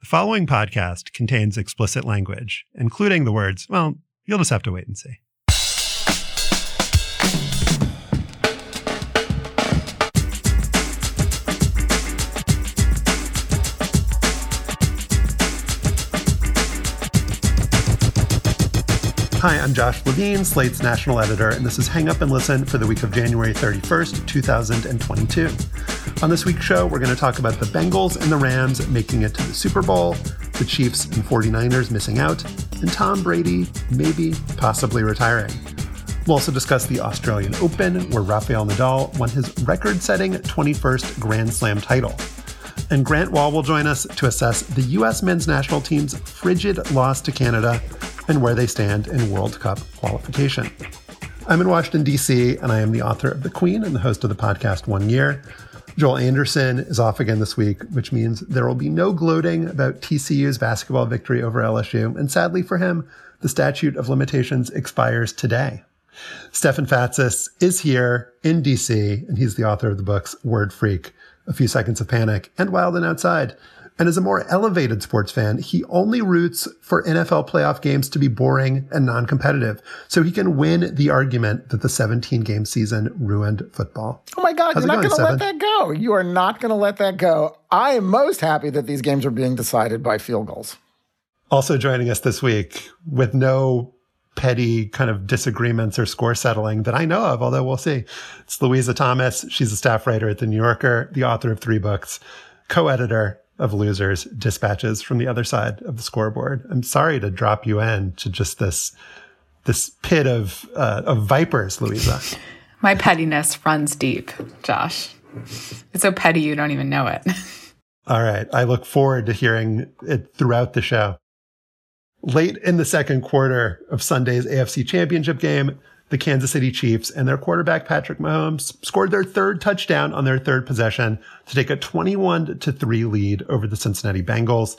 The following podcast contains explicit language, including the words, well, you'll just have to wait and see. Hi, I'm Josh Levin, Slate's national editor, and this is Hang Up and Listen for the week of January 31st, 2022. On this week's show, we're going to talk about the Bengals and the Rams making it to the Super Bowl, the Chiefs and 49ers missing out, and Tom Brady maybe possibly retiring. We'll also discuss the Australian Open, where Rafael Nadal won his record setting 21st Grand Slam title. And Grant Wahl will join us to assess the U.S. men's national team's frigid loss to Canada and where they stand in World Cup qualification. I'm in Washington, D.C., and I am the author of The Queen and the host of the podcast One Year. Joel Anderson is off again this week, which means there will be no gloating about TCU's basketball victory over LSU. And sadly for him, the statute of limitations expires today. Stefan Fatsis is here in DC, and he's the author of the books Word Freak, A Few Seconds of Panic, and Wild and Outside. And as a more elevated sports fan, he only roots for NFL playoff games to be boring and non-competitive, so he can win the argument that the 17 game season ruined football. Oh my God, How's you're not going, going to let that go. You are not going to let that go. I am most happy that these games are being decided by field goals. Also joining us this week with no petty kind of disagreements or score settling that I know of, although we'll see. It's Louisa Thomas. She's a staff writer at The New Yorker, the author of three books, co-editor of Losers, Dispatches from the Other Side of the Scoreboard. I'm sorry to drop you in to just this this pit of uh, of vipers, Louisa. My pettiness runs deep, Josh. It's so petty you don't even know it. All right. I look forward to hearing it throughout the show. Late in the second quarter of Sunday's AFC Championship game, the Kansas City Chiefs and their quarterback Patrick Mahomes scored their third touchdown on their third possession to take a 21 to 3 lead over the Cincinnati Bengals.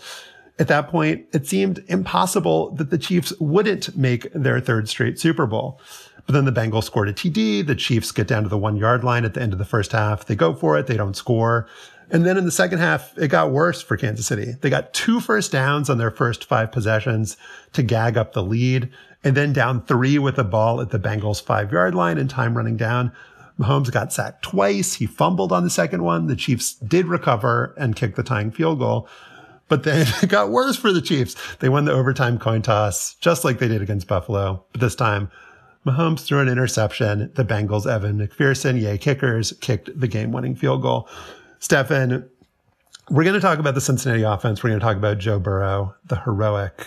At that point, it seemed impossible that the Chiefs wouldn't make their third straight Super Bowl. But then the Bengals scored a TD. The Chiefs get down to the one yard line at the end of the first half. They go for it. They don't score. And then in the second half, it got worse for Kansas City. They got two first downs on their first five possessions to gag up the lead. And then down three with the ball at the Bengals five yard line and time running down. Mahomes got sacked twice. He fumbled on the second one. The Chiefs did recover and kick the tying field goal. But then it got worse for the Chiefs. They won the overtime coin toss, just like they did against Buffalo. But this time, Mahomes threw an interception. The Bengals, Evan McPherson, yay kickers, kicked the game winning field goal. Stefan, we're going to talk about the Cincinnati offense. We're going to talk about Joe Burrow, the heroic,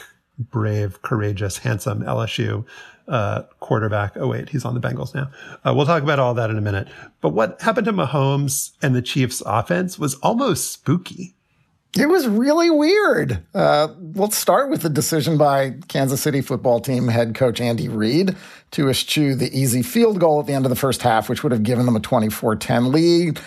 brave, courageous, handsome LSU uh, quarterback. Oh, wait, he's on the Bengals now. Uh, we'll talk about all that in a minute. But what happened to Mahomes and the Chiefs offense was almost spooky. It was really weird. Uh, let's start with the decision by Kansas City football team head coach Andy Reid to eschew the easy field goal at the end of the first half, which would have given them a 24 10 lead.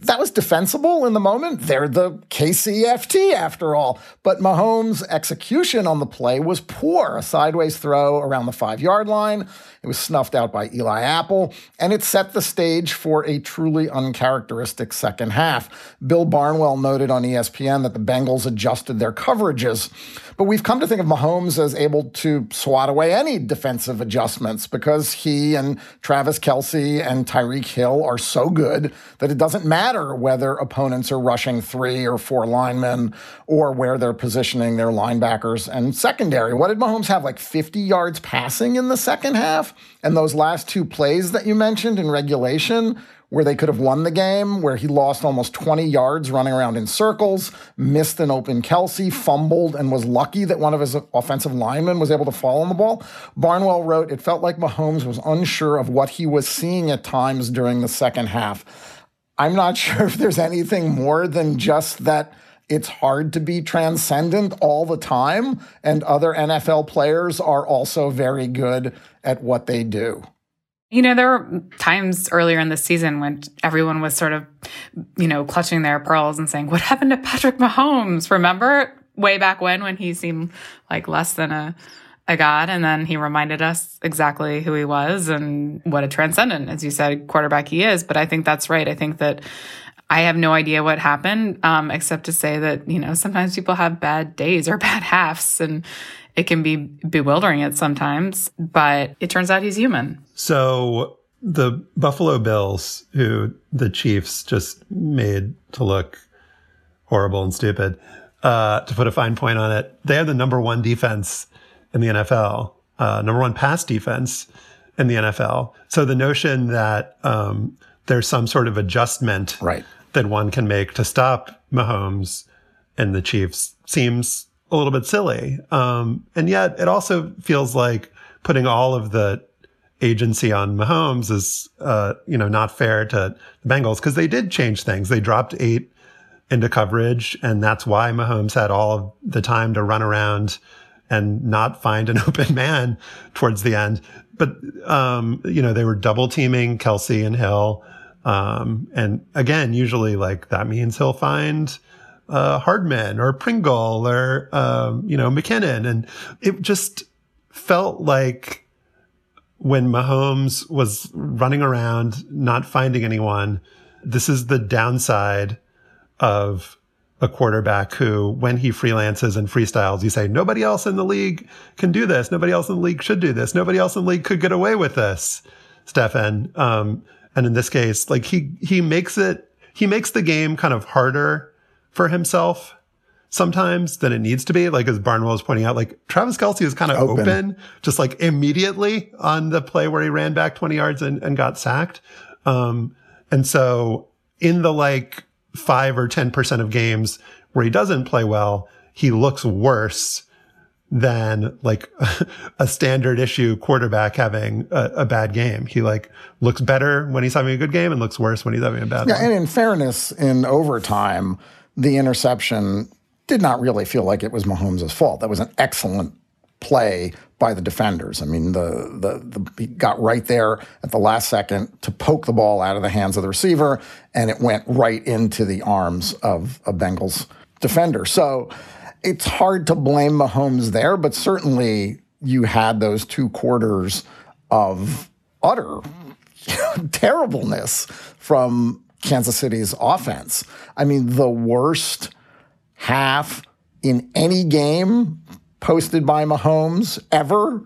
That was defensible in the moment. They're the KCFT after all. But Mahomes' execution on the play was poor. A sideways throw around the five yard line. It was snuffed out by Eli Apple, and it set the stage for a truly uncharacteristic second half. Bill Barnwell noted on ESPN that the Bengals adjusted their coverages. But we've come to think of Mahomes as able to swat away any defensive adjustments because he and Travis Kelce and Tyreek Hill are so good that it doesn't matter whether opponents are rushing three or four linemen or where they're positioning their linebackers and secondary. What did Mahomes have? Like 50 yards passing in the second half? And those last two plays that you mentioned in regulation, where they could have won the game, where he lost almost 20 yards running around in circles, missed an open Kelce, fumbled, and was lucky that one of his offensive linemen was able to fall on the ball. Barnwell wrote, It felt like Mahomes was unsure of what he was seeing at times during the second half. I'm not sure if there's anything more than just that it's hard to be transcendent all the time. And other NFL players are also very good at what they do. You know, there were times earlier in the season when everyone was sort of, you know, clutching their pearls and saying, What happened to Patrick Mahomes? Remember way back when, when he seemed like less than a, a god? And then he reminded us exactly who he was and what a transcendent, as you said, quarterback he is. But I think that's right. I think that I have no idea what happened, um, except to say that, you know, sometimes people have bad days or bad halves and it can be bewildering at sometimes, but it turns out he's human. So the Buffalo Bills, who the Chiefs just made to look horrible and stupid, uh, to put a fine point on it, they have the number one defense in the NFL, uh, number one pass defense in the NFL. So the notion that um, there's some sort of adjustment right that one can make to stop Mahomes and the Chiefs seems a little bit silly. Um, and yet it also feels like putting all of the agency on Mahomes is, uh, you know, not fair to the Bengals because they did change things. They dropped eight into coverage, and that's why Mahomes had all of the time to run around and not find an open man towards the end. But, um, you know, they were double teaming Kelce and Hill. Um, and again, usually like that means he'll find uh, Hardman or Pringle or um, you know McKinnon, and it just felt like when Mahomes was running around not finding anyone. This is the downside of a quarterback who, when he freelances and freestyles, you say, nobody else in the league can do this. Nobody else in the league should do this. Nobody else in the league could get away with this, Stefan. Um, and in this case, like he, he makes it, he makes the game kind of harder for himself sometimes than it needs to be. Like as Barnwell was pointing out, like Travis Kelce is kind of open. open. just like immediately on the play where he ran back 20 yards and, and got sacked. Um, and so in the like five or 10% of games where he doesn't play well, he looks worse than like a standard issue quarterback having a, a, bad game. He like looks better when he's having a good game and looks worse when he's having a bad yeah, one. And in fairness, in overtime, the interception did not really feel like it was Mahomes' fault. That was an excellent play by the defenders. I mean, the, the, the he got right there at the last second to poke the ball out of the hands of the receiver, and it went right into the arms of a Bengals defender. So it's hard to blame Mahomes there, but certainly you had those two quarters of utter terribleness from Kansas City's offense. I mean, the worst half in any game posted by Mahomes ever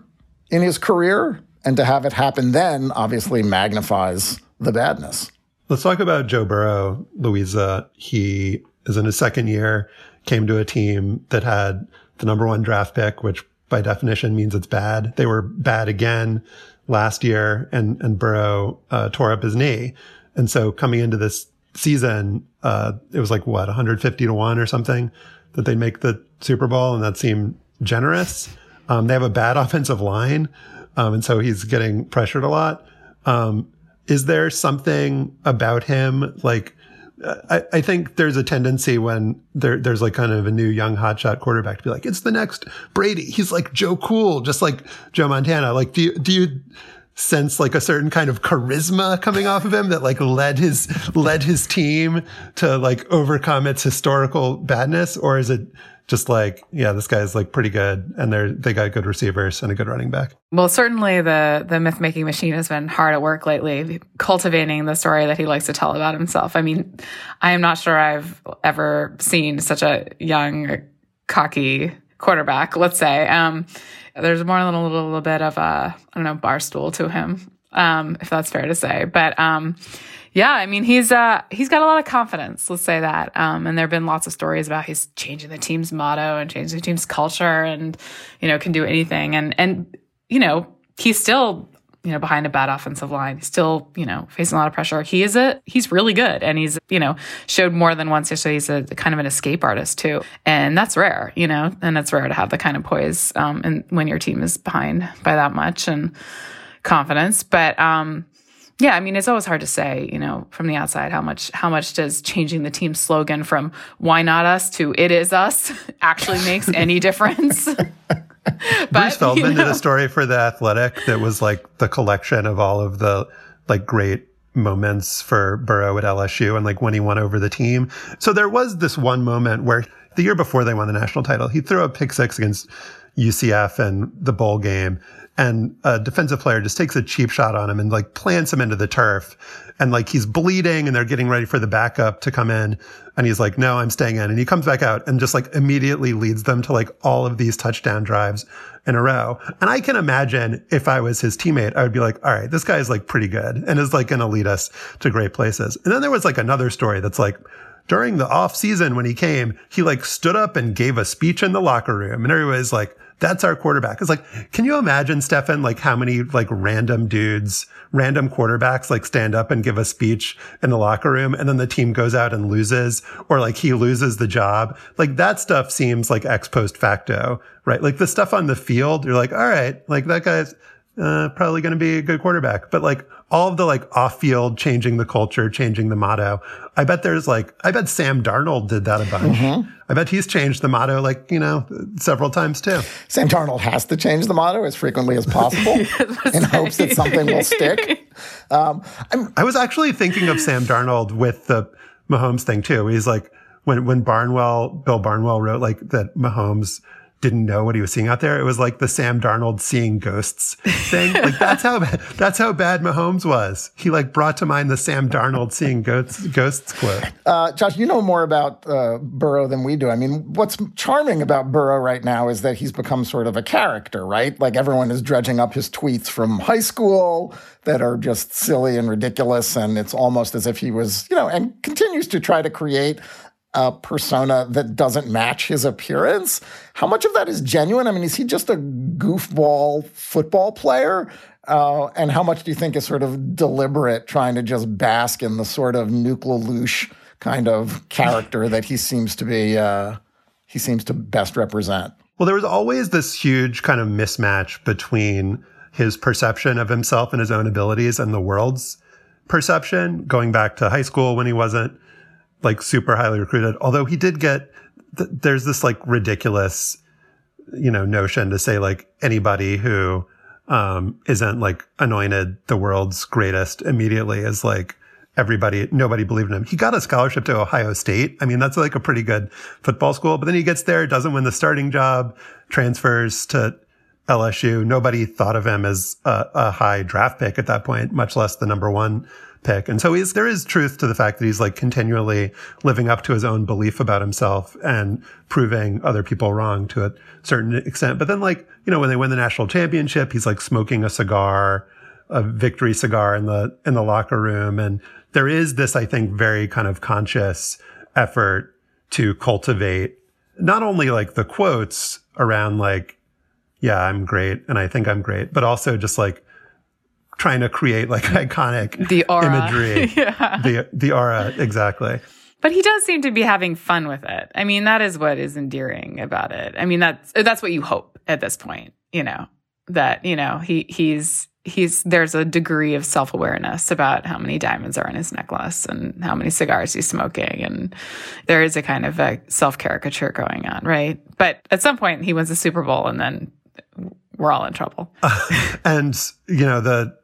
in his career. And to have it happen then obviously magnifies the badness. Let's talk about Joe Burrow, Louisa. He is in his second year came to a team that had the number one draft pick, which by definition means it's bad. They were bad again last year, and and Burrow uh, tore up his knee, and so coming into this season, uh, it was like what 150 to one or something that they make the Super Bowl, and that seemed generous. Um, they have a bad offensive line, um, and so he's getting pressured a lot. Um, is there something about him like? I, I, think there's a tendency when there, there's like kind of a new young hotshot quarterback to be like, it's the next Brady. He's like Joe Cool, just like Joe Montana. Like, do you, do you sense like a certain kind of charisma coming off of him that like led his, led his team to like overcome its historical badness? Or is it just like, yeah, this guy's like pretty good and they're, they got good receivers and a good running back. Well, certainly the, the myth making machine has been hard at work lately, cultivating the story that he likes to tell about himself. I mean, I am not sure I've ever seen such a young, cocky quarterback, let's say. Um, there's more than a little, little bit of a, I don't know, bar stool to him, um, if that's fair to say. But, um, yeah, I mean he's uh he's got a lot of confidence. Let's say that. Um, and there have been lots of stories about he's changing the team's motto and changing the team's culture, and you know can do anything. And and you know he's still you know behind a bad offensive line. Still you know facing a lot of pressure. He is a he's really good, and he's you know showed more than once yesterday. He's a kind of an escape artist too, and that's rare. You know, and it's rare to have the kind of poise um, and when your team is behind by that much and confidence. But um, Yeah, I mean it's always hard to say, you know, from the outside how much how much does changing the team slogan from "Why not us" to "It is us" actually makes any difference. but, Bruce Feldman you know. did a story for the Athletic that was like the collection of all of the like great moments for Burrow at LSU and like when he won over the team. So there was this one moment where the year before they won the national title, he threw a pick six against UCF and the bowl game. And a defensive player just takes a cheap shot on him and like plants him into the turf. And like he's bleeding and they're getting ready for the backup to come in. And he's like, no, I'm staying in. And he comes back out and just like immediately leads them to like all of these touchdown drives in a row. And I can imagine if I was his teammate, I would be like, all right, this guy is like pretty good and is like going to lead us to great places. And then there was like another story that's like, during the off season when he came, he like stood up and gave a speech in the locker room and everybody's like, that's our quarterback. It's like, can you imagine, Stefan, like how many like random dudes, random quarterbacks like stand up and give a speech in the locker room and then the team goes out and loses or like he loses the job? Like that stuff seems like ex post facto, right? Like the stuff on the field, you're like, all right, like that guy's, uh, probably going to be a good quarterback. But like all of the like off field, changing the culture, changing the motto. I bet there's like, I bet Sam Darnold did that a bunch. Mm-hmm. I bet he's changed the motto like, you know, several times too. Sam Darnold has to change the motto as frequently as possible in hopes that something will stick. Um, i was actually thinking of Sam Darnold with the Mahomes thing too. He's like, when, when Barnwell, Bill Barnwell wrote like that Mahomes didn't know what he was seeing out there. It was like the Sam Darnold seeing ghosts thing. like that's how bad, that's how bad Mahomes was. He like brought to mind the Sam Darnold seeing ghosts ghosts quote. Uh, Josh, you know more about uh, Burrow than we do. I mean, what's charming about Burrow right now is that he's become sort of a character, right? Like everyone is dredging up his tweets from high school that are just silly and ridiculous, and it's almost as if he was, you know, and continues to try to create a persona that doesn't match his appearance. How much of that is genuine? I mean, is he just a goofball football player? Uh, and how much do you think is sort of deliberate, trying to just bask in the sort of nuclear kind of character that he seems to be? Uh, he seems to best represent. Well, there was always this huge kind of mismatch between his perception of himself and his own abilities and the world's perception, going back to high school when he wasn't like super highly recruited. Although he did get, th- there's this like ridiculous, you know, notion to say like anybody who um, isn't like anointed the world's greatest immediately is like everybody, nobody believed in him. He got a scholarship to Ohio State. I mean, that's like a pretty good football school, but then he gets there, doesn't win the starting job, transfers to LSU. Nobody thought of him as a, a high draft pick at that point, much less the number one pick. And so there is truth to the fact that he's like continually living up to his own belief about himself and proving other people wrong to a certain extent. But then like, you know, when they win the national championship, he's like smoking a cigar, a victory cigar in the, in the locker room. And there is this, I think, very kind of conscious effort to cultivate not only like the quotes around like, yeah, I'm great and I think I'm great, but also just like trying to create like iconic the aura. imagery. yeah. The the aura, exactly. But he does seem to be having fun with it. I mean, that is what is endearing about it. I mean, that's that's what you hope at this point, you know, that, you know, he he's he's there's a degree of self-awareness about how many diamonds are in his necklace and how many cigars he's smoking and there is a kind of a self-caricature going on, right? But at some point he wins the Super Bowl and then we're all in trouble. Uh, and you know, the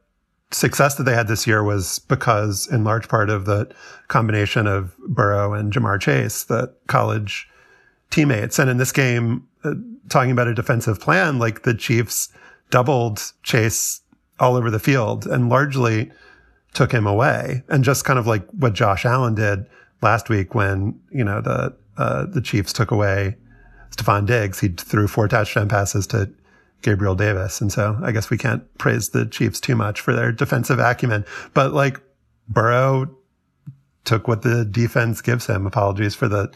success that they had this year was because, in large part, of the combination of Burrow and Ja'Marr Chase, the college teammates. And in this game, uh, talking about a defensive plan, like the Chiefs doubled Chase all over the field and largely took him away. And just kind of like what Josh Allen did last week when, you know, the, uh, the Chiefs took away Stefon Diggs. He threw four touchdown passes to Gabriel Davis. And so I guess we can't praise the Chiefs too much for their defensive acumen. But like Burrow took what the defense gives him. Apologies for the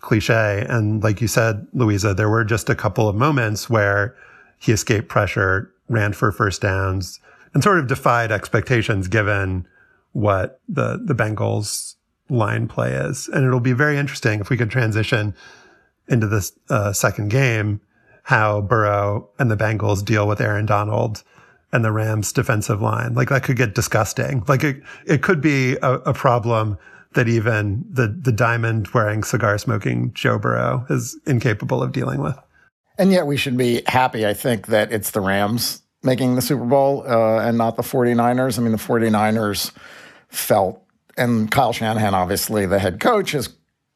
cliche. And like you said, Louisa, there were just a couple of moments where he escaped pressure, ran for first downs, and sort of defied expectations given what the, the Bengals line play is. And it'll be very interesting if we could transition into this uh, second game how Burrow and the Bengals deal with Aaron Donald and the Rams defensive line. Like that could get disgusting. Like it, it could be a, a problem that even the, the diamond wearing cigar smoking Joe Burrow is incapable of dealing with. And yet we should be happy, I think, that it's the Rams making the Super Bowl uh, and not the 49ers. I mean, the 49ers felt, and Kyle Shanahan, obviously, the head coach, has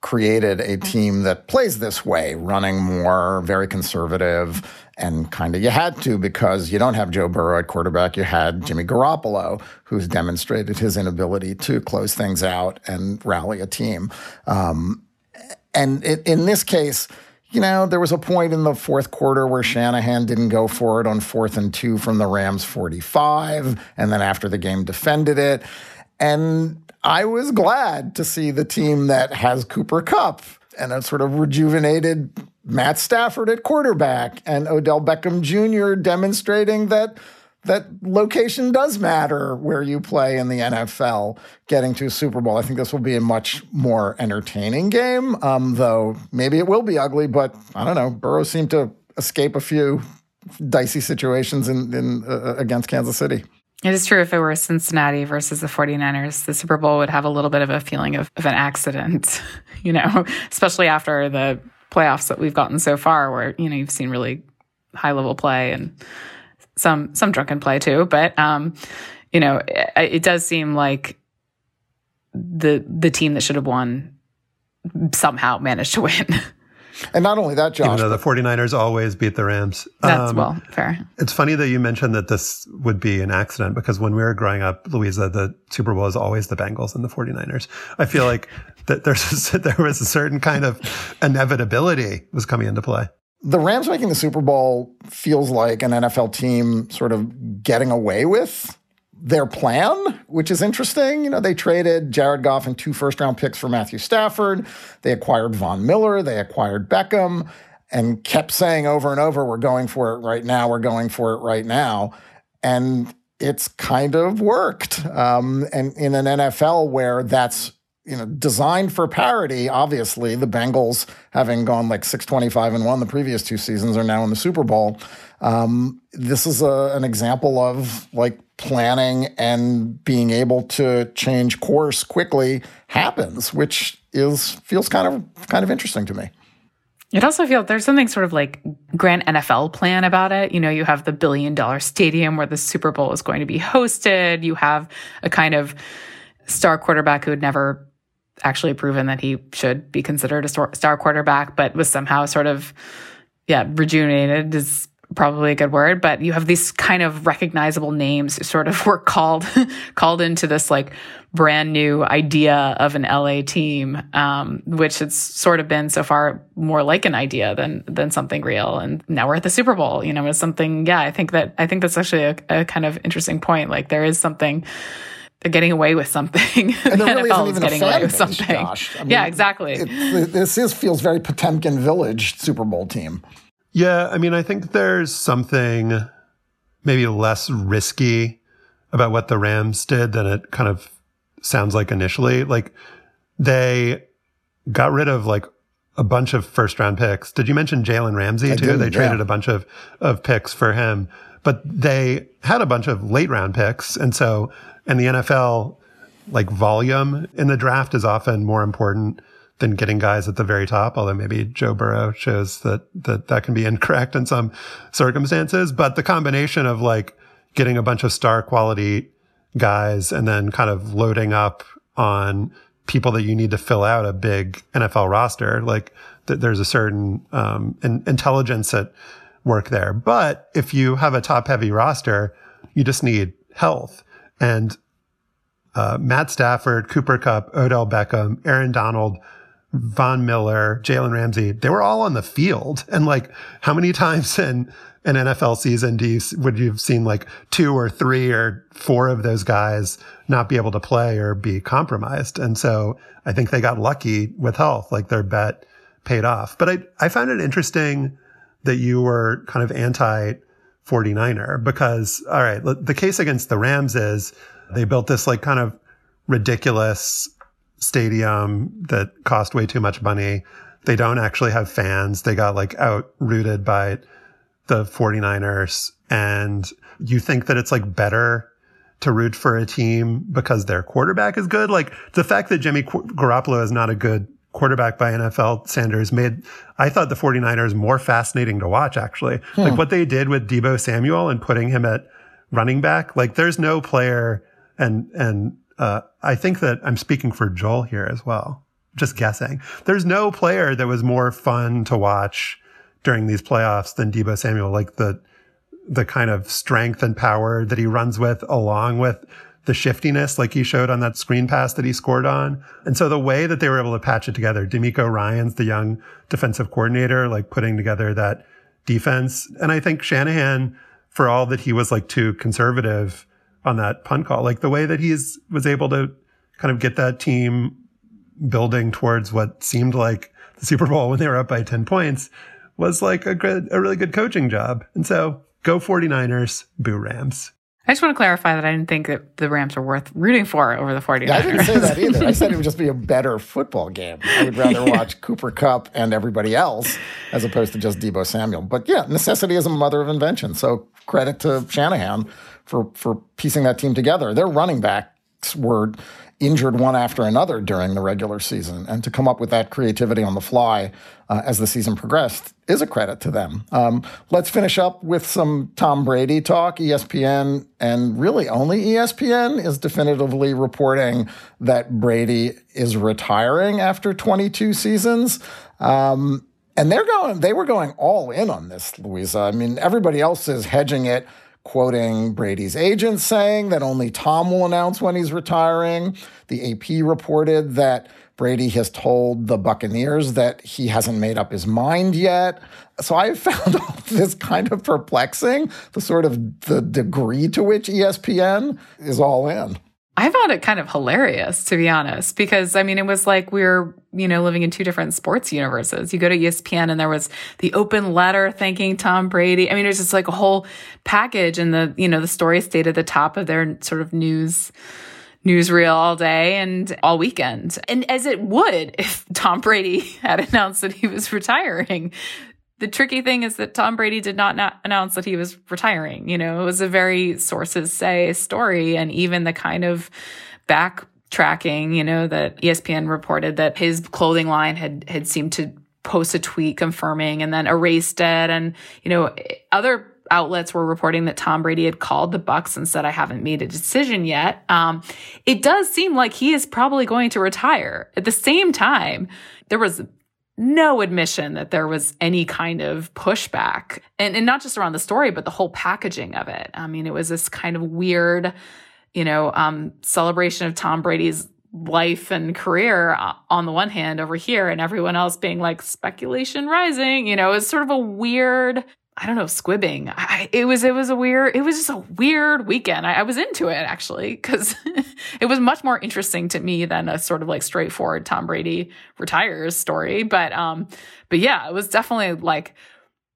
created a team that plays this way, running more, very conservative, and kind of you had to because you don't have Joe Burrow at quarterback. You had Jimmy Garoppolo, who's demonstrated his inability to close things out and rally a team. Um, and it, in this case, you know, there was a point in the fourth quarter where Shanahan didn't go for it on fourth and two from the Rams 45, and then after the game defended it. And I was glad to see the team that has Cooper Kupp and a sort of rejuvenated Matt Stafford at quarterback and Odell Beckham Jr. demonstrating that that location does matter where you play in the NFL getting to a Super Bowl. I think this will be a much more entertaining game, um, though maybe it will be ugly, but I don't know. Burrow seemed to escape a few dicey situations in, in uh, against Kansas City. It is true if it were Cincinnati versus the 49ers, the Super Bowl would have a little bit of a feeling of, of an accident, you know, especially after the playoffs that we've gotten so far where, you know, you've seen really high level play and some some drunken play too, but um, you know, it, it does seem like the the team that should have won somehow managed to win. And not only that, Josh. Even though the 49ers always beat the Rams. That's um, well, fair. It's funny that you mentioned that this would be an accident because when we were growing up, Louisa, the Super Bowl is always the Bengals and the 49ers. I feel like that there's a, there was a certain kind of inevitability was coming into play. The Rams making the Super Bowl feels like an NFL team sort of getting away with their plan, which is interesting. You know, they traded Jared Goff and two first round picks for Matthew Stafford. They acquired Von Miller. They acquired Beckham and kept saying over and over, we're going for it right now. We're going for it right now. And it's kind of worked. Um, and in an NFL where that's you know, designed for parity. Obviously, the Bengals, having gone like six twenty-five and one the previous two seasons, are now in the Super Bowl. Um, this is a, an example of like planning and being able to change course quickly happens, which is feels kind of kind of interesting to me. It also feels there's something sort of like grand NFL plan about it. You know, you have the billion dollar stadium where the Super Bowl is going to be hosted. You have a kind of star quarterback who had never actually proven that he should be considered a star quarterback, but was somehow sort of, yeah, rejuvenated is probably a good word, but you have these kind of recognizable names who sort of were called called into this like brand new idea of an LA team, um, which it's sort of been so far more like an idea than than something real. And now we're at the Super Bowl. You know, it's something. Yeah, I think that I think that's actually a, a kind of interesting point. Like there is something they're getting away with something. And there really isn't even getting away with something. Josh. I mean, yeah, exactly. It, this is feels very Potemkin Village Super Bowl team. Yeah, I mean, I think there's something maybe less risky about what the Rams did than it kind of sounds like initially. Like they got rid of like a bunch of first round picks. Did you mention Jalen Ramsey too? They traded a bunch of of picks for him, but they had a bunch of late round picks, and so and the NFL, like volume in the draft is often more important than getting guys at the very top. Although maybe Joe Burrow shows that that that can be incorrect in some circumstances. But the combination of like getting a bunch of star quality guys and then kind of loading up on people that you need to fill out a big NFL roster, like th- there's a certain um, in- intelligence at work there. But if you have a top heavy roster, you just need health. And uh, Matt Stafford, Cooper Kupp, Odell Beckham, Aaron Donald, Von Miller, Jalen Ramsey, they were all on the field. And like, how many times in an NFL season do you, would you have seen like two or three or four of those guys not be able to play or be compromised? And so I think they got lucky with health, like their bet paid off. But I, I found it interesting that you were kind of anti 49er because, all right, the case against the Rams is they built this like kind of ridiculous stadium that cost way too much money. They don't actually have fans. They got like outrooted by the 49ers. And you think that it's like better to root for a team because their quarterback is good. Like the fact that Jimmy Garoppolo is not a good quarterback by NFL standards made, I thought the 49ers more fascinating to watch, actually. Hmm. Like what they did with Deebo Samuel and putting him at running back. Like there's no player and, and, uh, I think that I'm speaking for Joel here as well. Just guessing. There's no player that was more fun to watch during these playoffs than Deebo Samuel. Like the, the kind of strength and power that he runs with along with the shiftiness like he showed on that screen pass that he scored on. And so the way that they were able to patch it together, DeMeco Ryans the young defensive coordinator, like putting together that defense. And I think Shanahan, for all that he was like too conservative on that punt call, like the way that he's was able to kind of get that team building towards what seemed like the Super Bowl when they were up by 10 points was like a good, a really good coaching job. And so go 49ers, boo Rams. I just want to clarify that I didn't think that the Rams are worth rooting for over the 49ers. Yeah, I didn't say that either. I said it would just be a better football game. I would rather watch Cooper Kupp and everybody else as opposed to just Deebo Samuel. But yeah, necessity is a mother of invention. So credit to Shanahan for for piecing that team together. Their running backs were injured one after another during the regular season. And to come up with that creativity on the fly uh, as the season progressed is a credit to them. Um, let's finish up with some Tom Brady talk. ESPN and really only ESPN is definitively reporting that Brady is retiring after 22 seasons. Um, and they're going, they were going all in on this, Louisa. I mean, everybody else is hedging it quoting Brady's agent saying that only Tom will announce when he's retiring. The AP reported that Brady has told the Buccaneers that he hasn't made up his mind yet. So I found all this kind of perplexing, the sort of the degree to which ESPN is all in. I found it kind of hilarious, to be honest, because I mean, it was like we are you know, living in two different sports universes. You go to ESPN and there was the open letter thanking Tom Brady. I mean, it was just like a whole package and the, you know, the story stayed at the top of their sort of news newsreel all day and all weekend. And as it would if Tom Brady had announced that he was retiring. The tricky thing is that Tom Brady did not announce that he was retiring. You know, it was a very sources say story and even the kind of backtracking, you know, that ESPN reported that his clothing line had had seemed to post a tweet confirming and then erased it and you know other outlets were reporting that Tom Brady had called the Bucs and said I haven't made a decision yet. Um, it does seem like he is probably going to retire. At the same time, there was no admission that there was any kind of pushback and, and not just around the story, but the whole packaging of it. I mean, it was this kind of weird, you know, um, celebration of Tom Brady's life and career uh, on the one hand over here and everyone else being like speculation rising you know it's sort of a weird i don't know squibbing. I, it was it was a weird it was just a weird weekend. I, I was into it actually because it was much more interesting to me than a sort of like straightforward tom brady retires story. But um but yeah it was definitely like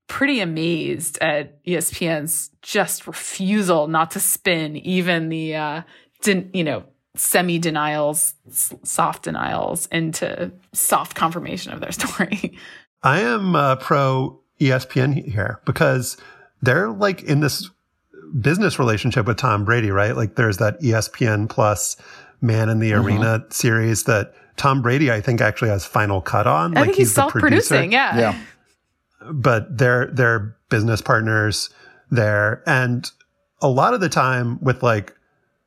pretty amazed at ESPN's just refusal not to spin even the, uh, den- you know, semi denials, soft denials into soft confirmation of their story. I am uh, pro ESPN here because they're like in this business relationship with Tom Brady, right? Like there's that ESPN plus man in the mm-hmm. arena series that Tom Brady, I think, actually has final cut on. I like think he's, he's self-producing. Yeah. Yeah but they're they're business partners there, and a lot of the time with like,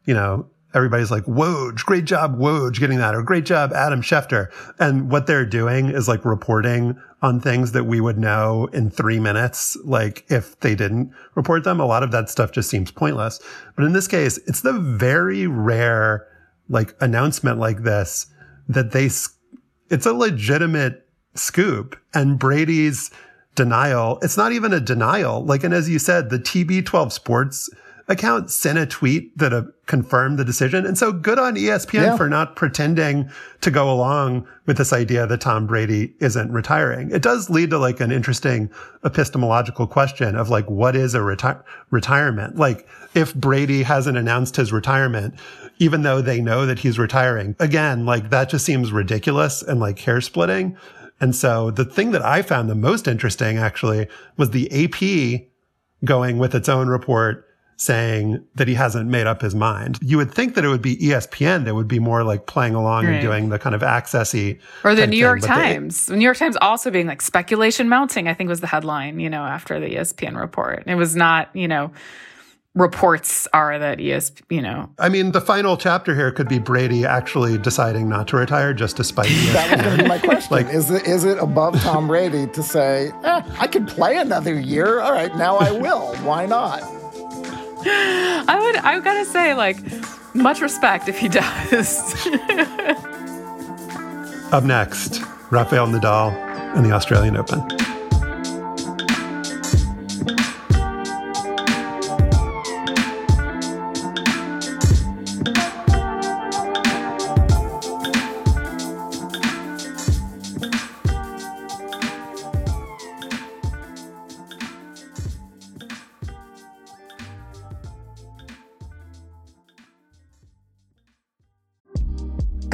you know, everybody's like, Woj, great job, Woj, getting that, or great job, Adam Schefter. And what they're doing is like reporting on things that we would know in three minutes. Like if they didn't report them, a lot of that stuff just seems pointless. But in this case, it's the very rare like announcement like this that they, it's a legitimate scoop and Brady's denial. It's not even a denial. Like, and as you said, the TB12 Sports account sent a tweet that uh, confirmed the decision. And so good on ESPN yeah. for not pretending to go along with this idea that Tom Brady isn't retiring. It does lead to like an interesting epistemological question of like, what is a reti- retirement? Like, if Brady hasn't announced his retirement, even though they know that he's retiring, again, like that just seems ridiculous and like hair splitting. And so the thing that I found the most interesting actually was the AP going with its own report saying that he hasn't made up his mind. You would think that it would be ESPN that would be more like playing along right. and doing the kind of accessy or the New York thing, Times. They, the New York Times also being like speculation mounting. I think was the headline. You know, after the ESPN report, it was not. You know reports are that ES, you know. I mean, the final chapter here could be Brady actually deciding not to retire just to spite ESPN. that was going to be my question. like, is it is it above Tom Brady to say, eh, I could play another year? All right, now I will. Why not? I would. I've got to say, like, much respect if he does. Up next, Rafael Nadal and the Australian Open.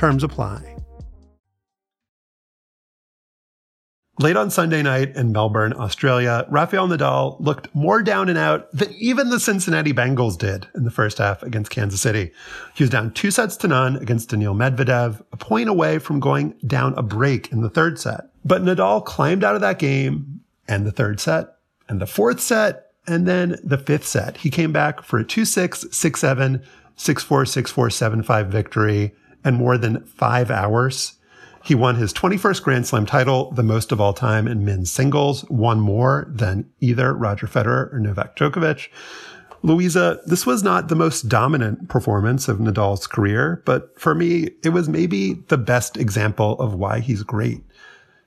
Terms apply. Late on Sunday night in Melbourne, Australia, Rafael Nadal looked more down and out than even the Cincinnati Bengals did in the first half against Kansas City. He was down two sets to none against Daniil Medvedev, a point away from going down a break in the third set. But Nadal climbed out of that game and the third set and the fourth set and then the fifth set. He came back for a 2 6, 6 7, 6 4, 6 4, 7 5 victory and more than five hours. He won his 21st Grand Slam title, the most of all time in men's singles, one more than either Roger Federer or Novak Djokovic. Louisa, this was not the most dominant performance of Nadal's career, but for me, it was maybe the best example of why he's great.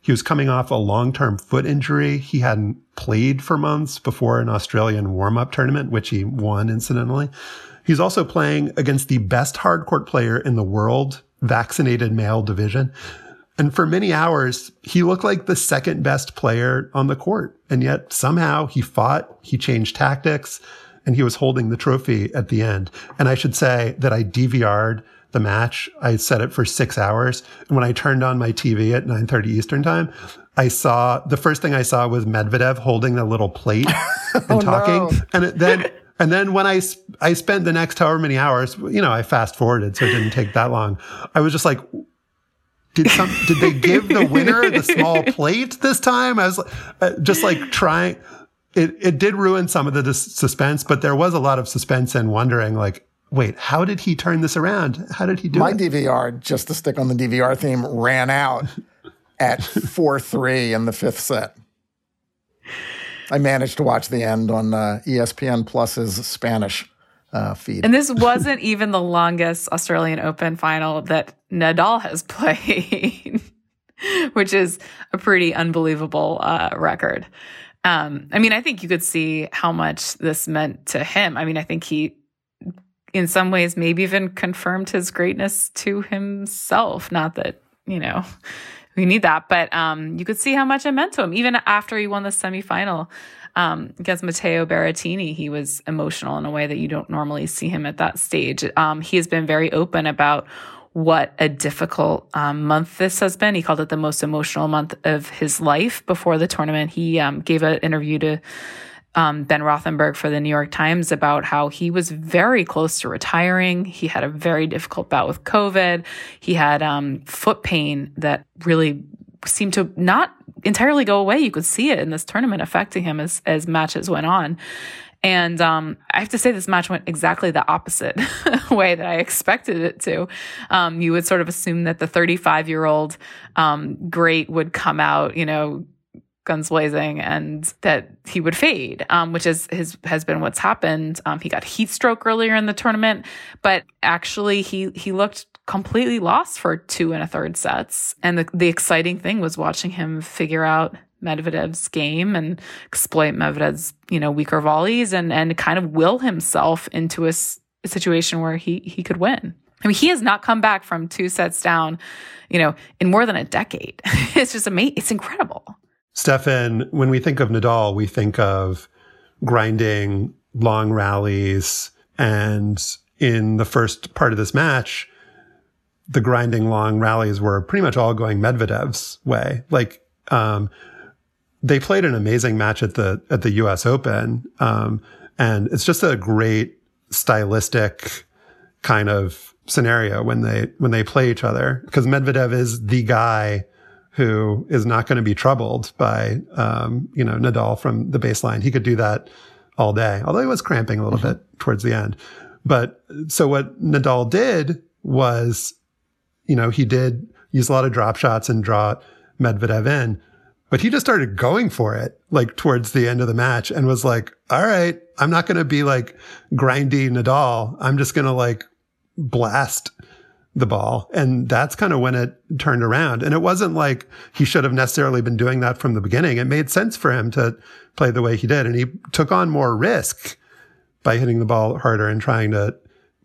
He was coming off a long-term foot injury. He hadn't played for months before an Australian warm-up tournament, which he won incidentally. He's also playing against the best hardcourt player in the world, vaccinated male division. And for many hours, he looked like the second best player on the court. And yet somehow he fought, he changed tactics, and he was holding the trophy at the end. And I should say that I DVR'd the match. I set it for six hours. And when I turned on my TV at 9.30 Eastern time, I saw the first thing I saw was Medvedev holding a little plate and oh, talking. No. And then and then when I, I spent the next however many hours, you know, I fast forwarded, so it didn't take that long. I was just like, did some, did they give the winner the small plate this time? I was uh, just like trying, it, it did ruin some of the dis- suspense, but there was a lot of suspense and wondering like, wait, how did he turn this around? How did he do My it? My DVR, just to stick on the DVR theme, ran out at 4 3 in the fifth set. I managed to watch the end on uh, ESPN Plus's Spanish uh, feed. And this wasn't even the longest Australian Open final that Nadal has played, which is a pretty unbelievable uh, record. Um, I mean, I think you could see how much this meant to him. I mean, I think he, in some ways, maybe even confirmed his greatness to himself. Not that, you know, we need that. But um, you could see how much it meant to him. Even after he won the semifinal um, against Matteo Berrettini, he was emotional in a way that you don't normally see him at that stage. Um, he has been very open about what a difficult um, month this has been. He called it the most emotional month of his life before the tournament. He um, gave an interview to um, Ben Rothenberg for the New York Times about how he was very close to retiring. He had a very difficult bout with COVID. He had um, foot pain that really seemed to not entirely go away. You could see it in this tournament affecting him as as matches went on. And um, I have to say, this match went exactly the opposite way that I expected it to. Um, you would sort of assume that the 35 year old um, great would come out, you know, guns blazing and that he would fade, um, which is his has been what's happened. Um, he got heat stroke earlier in the tournament, but actually he he looked completely lost for two and a third sets. And the the exciting thing was watching him figure out Medvedev's game and exploit Medvedev's, you know, weaker volleys and and kind of will himself into a, situation where he he could win. I mean, he has not come back from two sets down, you know, in more than a decade. it's just amazing. It's incredible. Stefan, when we think of Nadal, we think of grinding long rallies. And in the first part of this match, the grinding long rallies were pretty much all going Medvedev's way. Like, um, they played an amazing match at the, at the US Open. Um, and it's just a great stylistic kind of scenario when they, when they play each other because Medvedev is the guy who is not going to be troubled by, um, you know, Nadal from the baseline. He could do that all day, although he was cramping a little mm-hmm. bit towards the end. But so what Nadal did was you know, he did use a lot of drop shots and draw Medvedev in, but he just started going for it like towards the end of the match and was like, all right, I'm not going to be like grindy Nadal. I'm just going to like blast the ball. And that's kind of when it turned around. And it wasn't like he should have necessarily been doing that from the beginning. It made sense for him to play the way he did. And he took on more risk by hitting the ball harder and trying to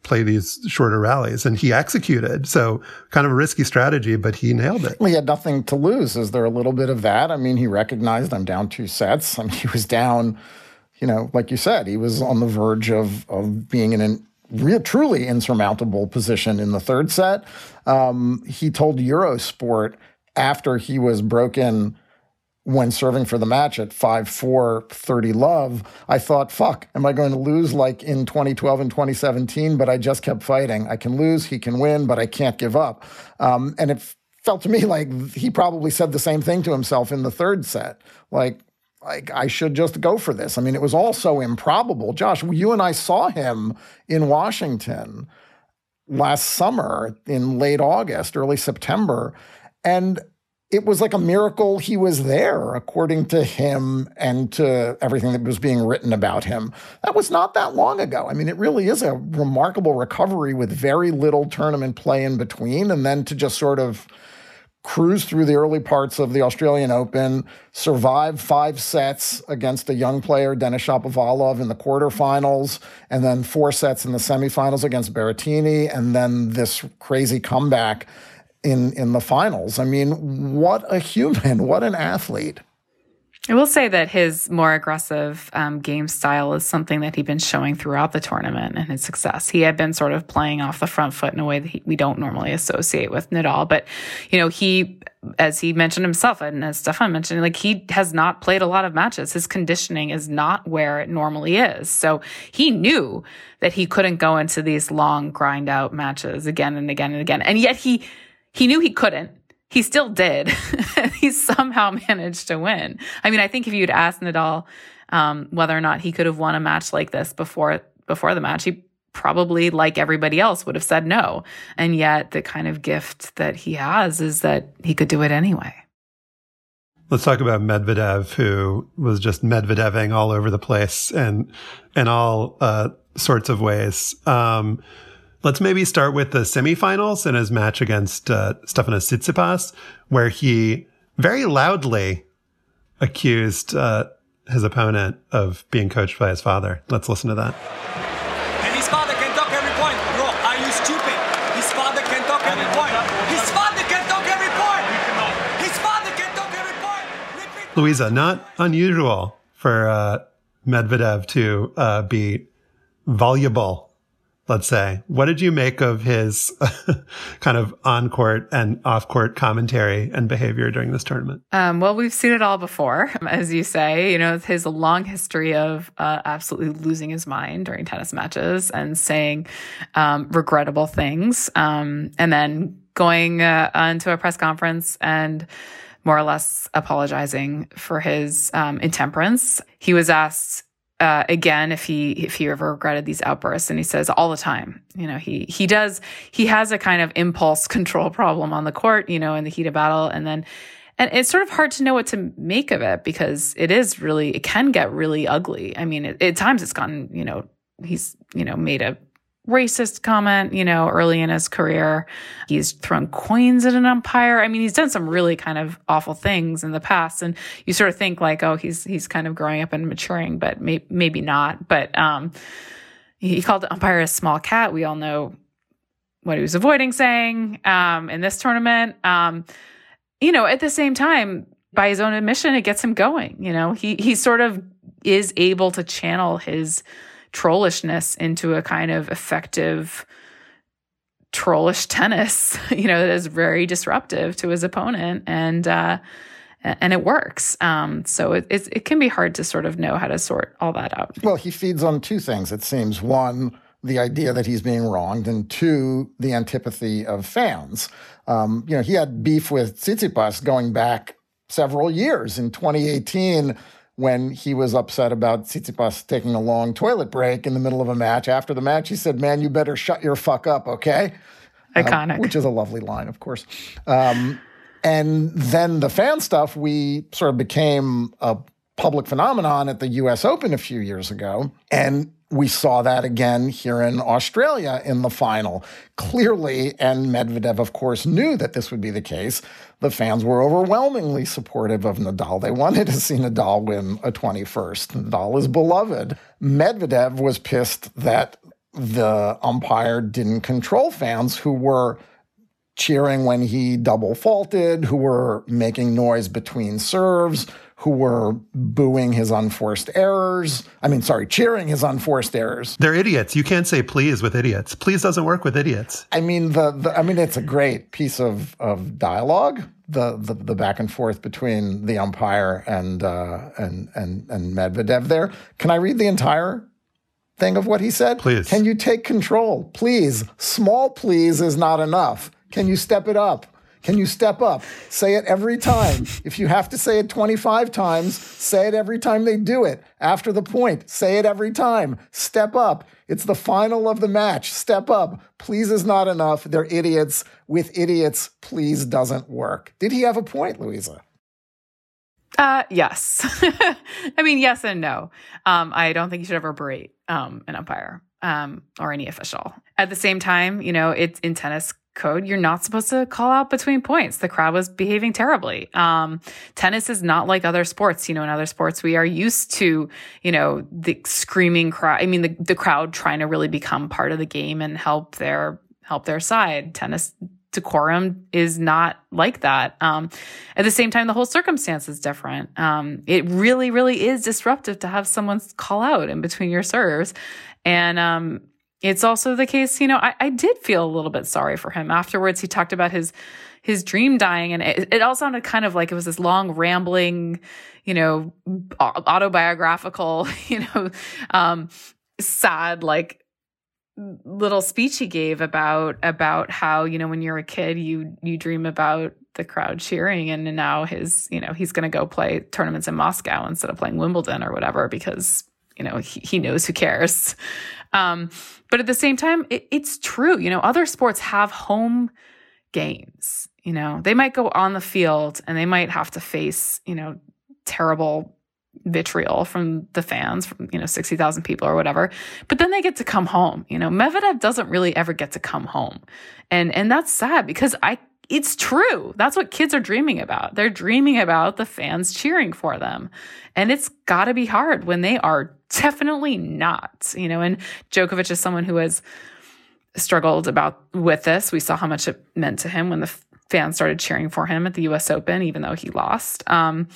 play these shorter rallies and he executed. So kind of a risky strategy, but he nailed it. Well, he had nothing to lose. Is there a little bit of that? I mean, he recognized I'm down two sets. I mean, he was down, you know, like you said, he was on the verge of, of being in an real, truly insurmountable position in the third set. Um, he told Eurosport after he was broken when serving for the match at 5 4 30 love, I thought, fuck, am I going to lose like in 2012 and 2017? But I just kept fighting. I can lose, he can win, but I can't give up. Um, and it felt to me like he probably said the same thing to himself in the third set. Like, like I should just go for this. I mean, it was all so improbable. Josh, you and I saw him in Washington last summer in late August, early September. And it was like a miracle he was there, according to him and to everything that was being written about him. That was not that long ago. I mean, it really is a remarkable recovery with very little tournament play in between. And then to just sort of cruise through the early parts of the Australian Open, survive five sets against a young player, Denis Shapovalov, in the quarterfinals, and then four sets in the semifinals against Berrettini, and then this crazy comeback in in the finals. I mean, what a human! What an athlete! I will say that his more aggressive um, game style is something that he'd been showing throughout the tournament and his success. He had been sort of playing off the front foot in a way that he, we don't normally associate with Nadal. But, you know, he, as he mentioned himself, and as Stefan mentioned, like he has not played a lot of matches. His conditioning is not where it normally is. So he knew that he couldn't go into these long grind out matches again and again and again. And yet he, he knew he couldn't. He still did. he somehow managed to win. I mean, I think if you'd asked Nadal um, whether or not he could have won a match like this before before the match, he probably, like everybody else, would have said no. And yet, the kind of gift that he has is that he could do it anyway. Let's talk about Medvedev, who was just Medvedeving all over the place and in all uh, sorts of ways. Um, Let's maybe start with the semifinals in his match against uh, Stefanos Tsitsipas, where he very loudly accused uh, his opponent of being coached by his father. Let's listen to that. And his father can talk every point. Bro, are you stupid? His father can talk every point. His father can talk every point. His father can talk every point. Louisa, not unusual for uh, Medvedev to uh, be voluble let's say. What did you make of his kind of on court and off court commentary and behavior during this tournament? Um, well, we've seen it all before, as you say. You know, his long history of uh, absolutely losing his mind during tennis matches and saying um, regrettable things, um, and then going uh, into a press conference and more or less apologizing for his um, intemperance. He was asked uh, again if he if he ever regretted these outbursts and he says all the time you know he he does he has a kind of impulse control problem on the court you know in the heat of battle. And then and it's sort of hard to know what to make of it because it is really it can get really ugly. I mean it, at times it's gotten you know he's you know made a racist comment, you know, early in his career. He's thrown coins at an umpire. I mean, he's done some really kind of awful things in the past. And you sort of think like, oh, he's, he's kind of growing up and maturing, but may, maybe not. But, um, he called the umpire a small cat. We all know what he was avoiding saying, um, in this tournament. Um, you know, at the same time, by his own admission, it gets him going. You know, he, he sort of is able to channel his, trollishness into a kind of effective trollish tennis, you know, that is very disruptive to his opponent and uh and it works. Um, so it, it, it can be hard to sort of know how to sort all that out. Well, he feeds on two things. It seems one, the idea that he's being wronged, and two, the antipathy of fans. Um, you know, he had beef with Tsitsipas going back several years. In 2018, when he was upset about Tsitsipas taking a long toilet break in the middle of a match. After the match, he said, "Man, you better shut your fuck up, okay?" Iconic, uh, which is a lovely line, of course. Um, and then the fan stuff, we sort of became a public phenomenon at the U.S. Open a few years ago, and we saw that again here in Australia in the final. Clearly, and Medvedev, of course, knew that this would be the case. The fans were overwhelmingly supportive of Nadal. They wanted to see Nadal win a 21st. Nadal is beloved. Medvedev was pissed that the umpire didn't control fans who were cheering when he double faulted, who were making noise between serves, who were booing his unforced errors. I mean, sorry, cheering his unforced errors. They're idiots. You can't say please with idiots. Please doesn't work with idiots. I mean, the, the I mean, it's a great piece of of dialogue. The, the, the back and forth between the umpire and uh, and and and Medvedev. There, can I read the entire thing of what he said? Please. Can you take control, please? Small please is not enough. Can you step it up? Can you step up? Say it every time. If you have to say it 25 times, say it every time they do it. After the point, say it every time. Step up. It's the final of the match. Step up. Please is not enough. They're idiots. With idiots, please doesn't work. Did he have a point, Louisa? Uh, yes. I mean, yes and no. Um, I don't think you should ever berate um, an umpire um, or any official. At the same time, you know, it's in tennis code, you're not supposed to call out between points. The crowd was behaving terribly. Um, tennis is not like other sports. You know, in other sports, we are used to, you know, the screaming crowd. I mean, the, the crowd trying to really become part of the game and help their, help their side. Tennis decorum is not like that. Um, at the same time, the whole circumstance is different. Um, it really, really is disruptive to have someone call out in between your serves. And, um, it's also the case, you know, I, I did feel a little bit sorry for him. Afterwards, he talked about his his dream dying, and it, it all sounded kind of like it was this long, rambling, you know, autobiographical, you know, um, sad, like little speech he gave about about how you know when you're a kid you you dream about the crowd cheering and now his you know he's going to go play tournaments in Moscow instead of playing Wimbledon or whatever because you know he, he knows who cares um, but at the same time, it, it's true. You know, other sports have home games. You know, they might go on the field and they might have to face, you know, terrible vitriol from the fans, from, you know, 60,000 people or whatever. But then they get to come home. You know, Medvedev doesn't really ever get to come home. And, and that's sad because I, it's true. That's what kids are dreaming about. They're dreaming about the fans cheering for them. And it's got to be hard when they are definitely not, you know, and Djokovic is someone who has struggled about with this. We saw how much it meant to him when the fans started cheering for him at the US Open, even though he lost. Um,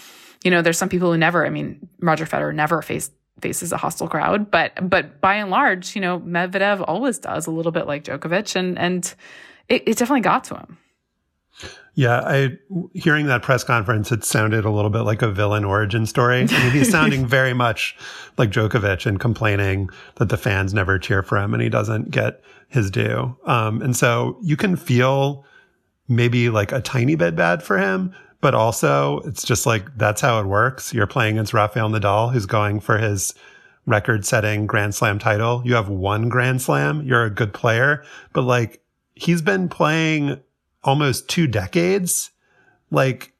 you know, there's some people who never, I mean, Roger Federer never faced faces a hostile crowd, but but by and large, you know, Medvedev always does a little bit like Djokovic and and it, it definitely got to him. Yeah, I hearing that press conference, it sounded a little bit like a villain origin story. I mean, he's sounding very much like Djokovic and complaining that the fans never cheer for him and he doesn't get his due. Um, and so you can feel maybe like a tiny bit bad for him, but also it's just like that's how it works. You're playing against Rafael Nadal, who's going for his record setting Grand Slam title. You have one Grand Slam. You're a good player, but like he's been playing almost two decades, like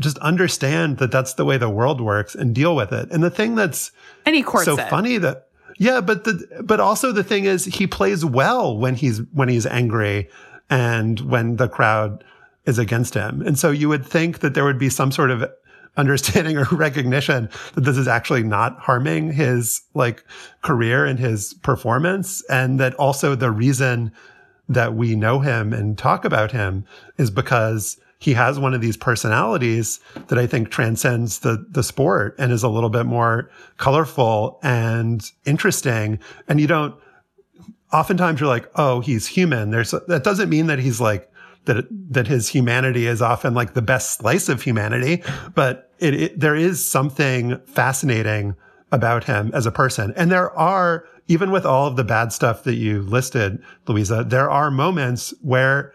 just understand that that's the way the world works and deal with it. And the thing that's any court so funny that Yeah, but the but also the thing is he plays well when he's when he's angry and when the crowd is against him. And so you would think that there would be some sort of understanding or recognition that this is actually not harming his like career and his performance and that also the reason that we know him and talk about him is because he has one of these personalities that I think transcends the the sport and is a little bit more colorful and interesting. And you don't oftentimes you're like, oh, he's human. There's that doesn't mean that he's like that that his humanity is often like the best slice of humanity, but it, it there is something fascinating about him as a person. And there are even with all of the bad stuff that you listed, Louisa, there are moments where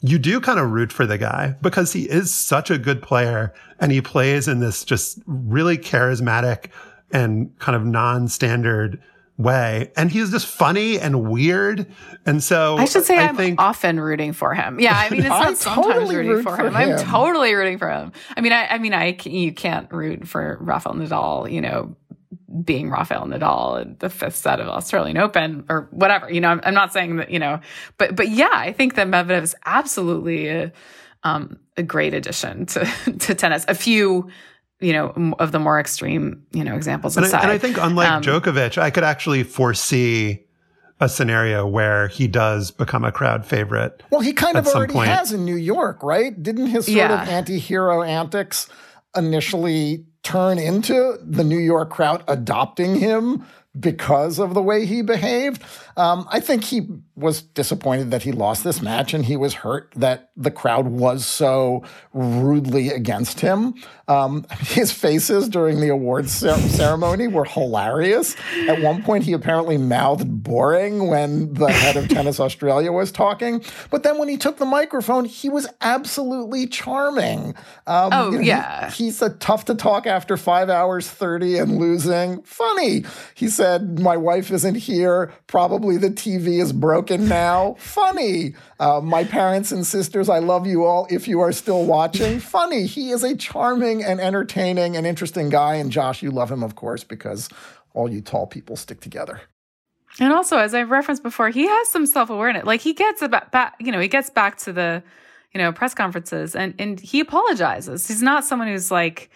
you do kind of root for the guy because he is such a good player and he plays in this just really charismatic and kind of non-standard way. And he's just funny and weird. And so I should say I am think, often rooting for him. Yeah, I mean, it's not sometimes totally rooting root for for him. I'm totally rooting for him. I mean, I, I mean, I c- you can't root for Rafael Nadal, you know, being Rafael Nadal in the fifth set of Australian Open or whatever. You know, I'm, I'm not saying that, you know, but but yeah, I think that Medvedev is absolutely a, um, a great addition to to tennis. A few. You know, of the more extreme, you know, examples and I, aside. and I think unlike Um, Djokovic, I could actually foresee a scenario where he does become a crowd favorite. Well, he kind of already point. has in New York, right? Didn't his sort Yeah. of anti-hero antics initially turn into the New York crowd adopting him because of the way he behaved? Um, I think he was disappointed that he lost this match and he was hurt that the crowd was so rudely against him. Um, his faces during the awards cer- ceremony were hilarious. At one point, he apparently mouthed boring when the head of Tennis Australia was talking. But then when he took the microphone, he was absolutely charming. Um, Oh, you know, he- yeah. he's a tough to talk after five hours 30 and losing. Funny. He said, My wife isn't here. Probably the TV is broken now. Funny. Uh, my parents and sisters, I love you all if you are still watching. Funny. He is a charming and entertaining and interesting guy. And Josh, you love him, of course, because all you tall people stick together. And also, as I've referenced before, he has some self awareness. Like he gets about back, you know, he gets back to the, you know, press conferences and and he apologizes. He's not someone who's like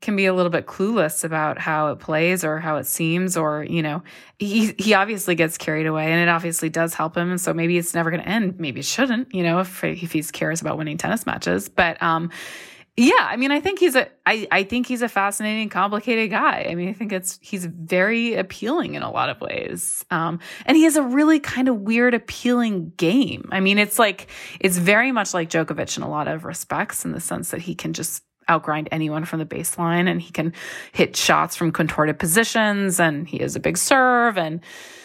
can be a little bit clueless about how it plays or how it seems or you know he he obviously gets carried away and it obviously does help him and so maybe it's never going to end maybe it shouldn't you know if if he cares about winning tennis matches but um yeah, I mean, I think he's a, I, I think he's a fascinating, complicated guy. I mean, I think it's, he's very appealing in a lot of ways. Um, and he has a really kind of weird, appealing game. I mean, it's like, it's very much like Djokovic in a lot of respects in the sense that he can just outgrind anyone from the baseline and he can hit shots from contorted positions and he has a big serve and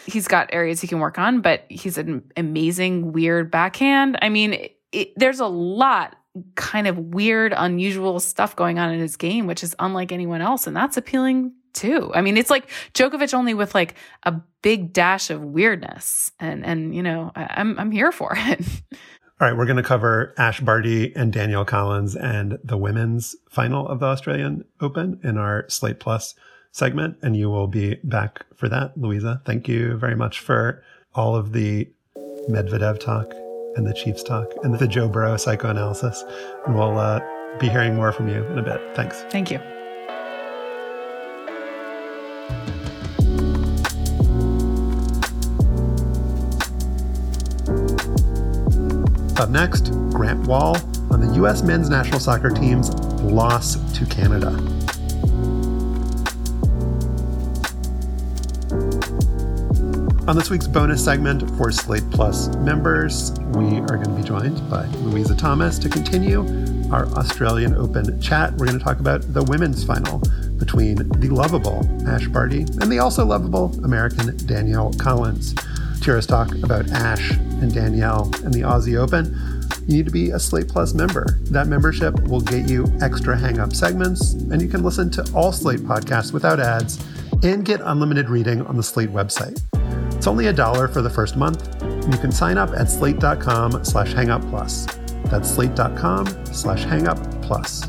he's got areas he can work on, but he's an amazing, weird backhand. I mean, it, it, there's a lot kind of weird, unusual stuff going on in his game, which is unlike anyone else. And that's appealing too. I mean, it's like Djokovic only with like a big dash of weirdness. And, and, you know, I'm, I'm here for it. All right, we're going to cover Ash Barty and Danielle Collins and the women's final of the Australian Open in our Slate Plus segment. And you will be back for that, Louisa. Thank you very much for all of the Medvedev talk and the Chiefs talk and the Joe Burrow psychoanalysis. And we'll uh, be hearing more from you in a bit. Thanks. Thank you. Up next, Grant Wahl on the U.S. men's national soccer team's loss to Canada. On this week's bonus segment for Slate Plus members, we are going to be joined by Louisa Thomas to continue our Australian Open chat. We're going to talk about the women's final between the lovable Ash Barty and the also lovable American Danielle Collins. Hear us talk about Ash and Danielle and the Aussie Open, you need to be a Slate Plus member. That membership will get you extra hang up segments, and you can listen to all Slate podcasts without ads and get unlimited reading on the Slate website. It's only a dollar for the first month. You can sign up at slate.com slash hangup plus. That's slate.com slash hangup plus.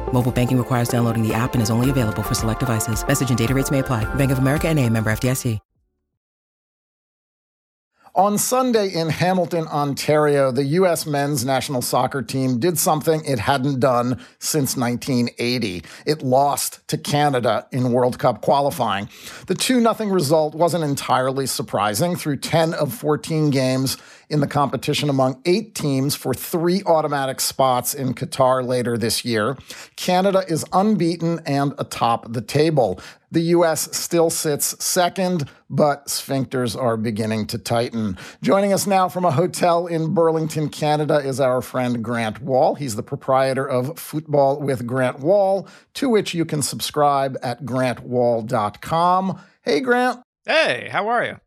Mobile banking requires downloading the app and is only available for select devices. Message and data rates may apply. Bank of America and a member FDIC. On Sunday in Hamilton, Ontario, the U.S. men's national soccer team did something it hadn't done since 1980. It lost to Canada in World Cup qualifying. The 2 0 result wasn't entirely surprising. Through 10 of 14 games, in the competition among eight teams for three automatic spots in Qatar later this year. Canada is unbeaten and atop the table. The U.S. still sits second, but sphincters are beginning to tighten. Joining us now from a hotel in Burlington, Canada, is our friend Grant Wahl. He's the proprietor of Football with Grant Wahl, to which you can subscribe at grantwahl.com. Hey, Grant. Hey, how are you?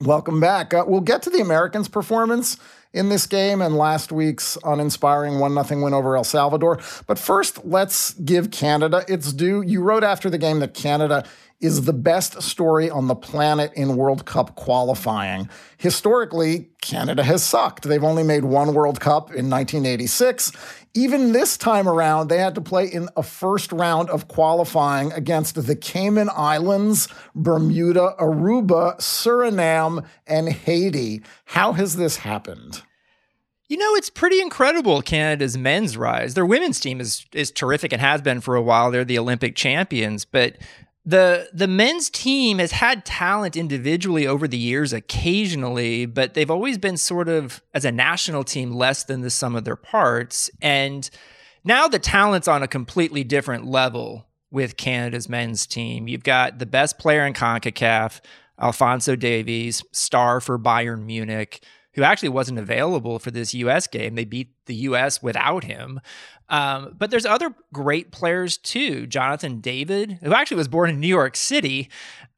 Welcome back. Uh, we'll get to the Americans' performance in this game and last week's uninspiring 1 0 win over El Salvador. But first, let's give Canada its due. You wrote after the game that Canada is the best story on the planet in World Cup qualifying. Historically, Canada has sucked. They've only made one World Cup in 1986. Even this time around, they had to play in a first round of qualifying against the Cayman Islands, Bermuda, Aruba, Suriname, and Haiti. How has this happened? You know, it's pretty incredible Canada's men's rise. Their women's team is is terrific and has been for a while. They're the Olympic champions, but the the men's team has had talent individually over the years occasionally but they've always been sort of as a national team less than the sum of their parts and now the talent's on a completely different level with Canada's men's team you've got the best player in CONCACAF Alfonso Davies star for Bayern Munich who actually wasn't available for this US game they beat the US without him um, but there's other great players too. Jonathan David, who actually was born in New York City,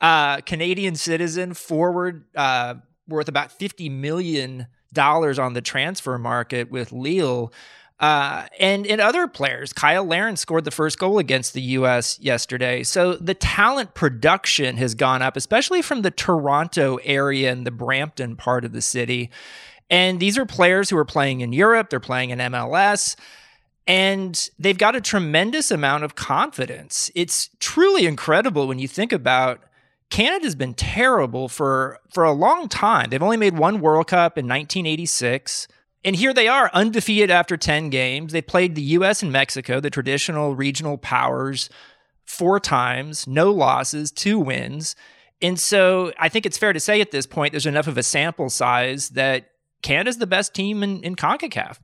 uh, Canadian citizen, forward, uh, worth about fifty million dollars on the transfer market with Lille. Uh, and and other players, Cyle Larin scored the first goal against the U.S. yesterday. So the talent production has gone up, especially from the Toronto area and the Brampton part of the city. And these are players who are playing in Europe. They're playing in MLS. And they've got a tremendous amount of confidence. It's truly incredible when you think about Canada's been terrible for for a long time. They've only made one World Cup in 1986. And here they are, undefeated after 10 games. They played the US and Mexico, the traditional regional powers, four times, no losses, two wins. And so I think it's fair to say at this point there's enough of a sample size that Canada's the best team in, in CONCACAF.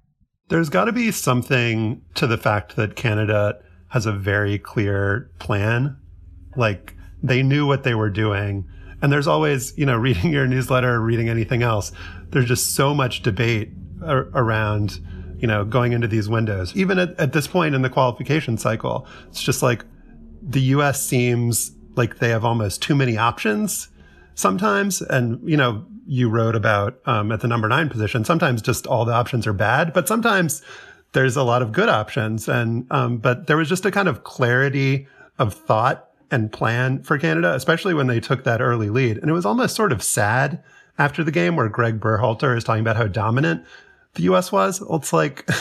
There's got to be something to the fact that Canada has a very clear plan. Like they knew what they were doing. And there's always, you know, reading your newsletter, reading anything else, there's just so much debate ar- around, you know, going into these windows. Even at, at this point in the qualification cycle, it's just like the US seems like they have almost too many options sometimes. And, you know, you wrote about um, at the number nine position. Sometimes just all the options are bad, but sometimes there's a lot of good options. And um, but there was just a kind of clarity of thought and plan for Canada, especially when they took that early lead. And it was almost sort of sad after the game where Greg Berhalter is talking about how dominant the U.S. was. It's like.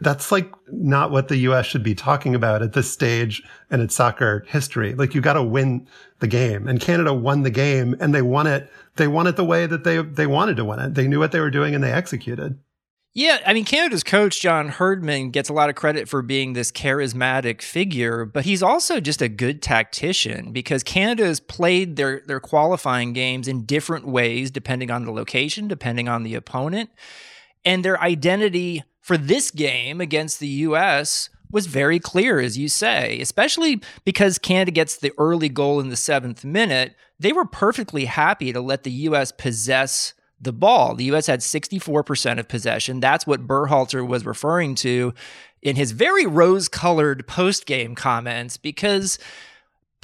that's like not what the US should be talking about at this stage in its soccer history. Like you got to win the game and Canada won the game and they won it. They won it the way that they, they wanted to win it. They knew what they were doing and they executed. Yeah, I mean, Canada's coach, John Herdman, gets a lot of credit for being this charismatic figure, but he's also just a good tactician because Canada has played their, their qualifying games in different ways, depending on the location, depending on the opponent. And their identity for this game against the US was very clear, as you say, especially because Canada gets the early goal in the seventh minute. They were perfectly happy to let the US possess the ball. The US had 64% of possession. That's what Berhalter was referring to in his very rose colored post game comments because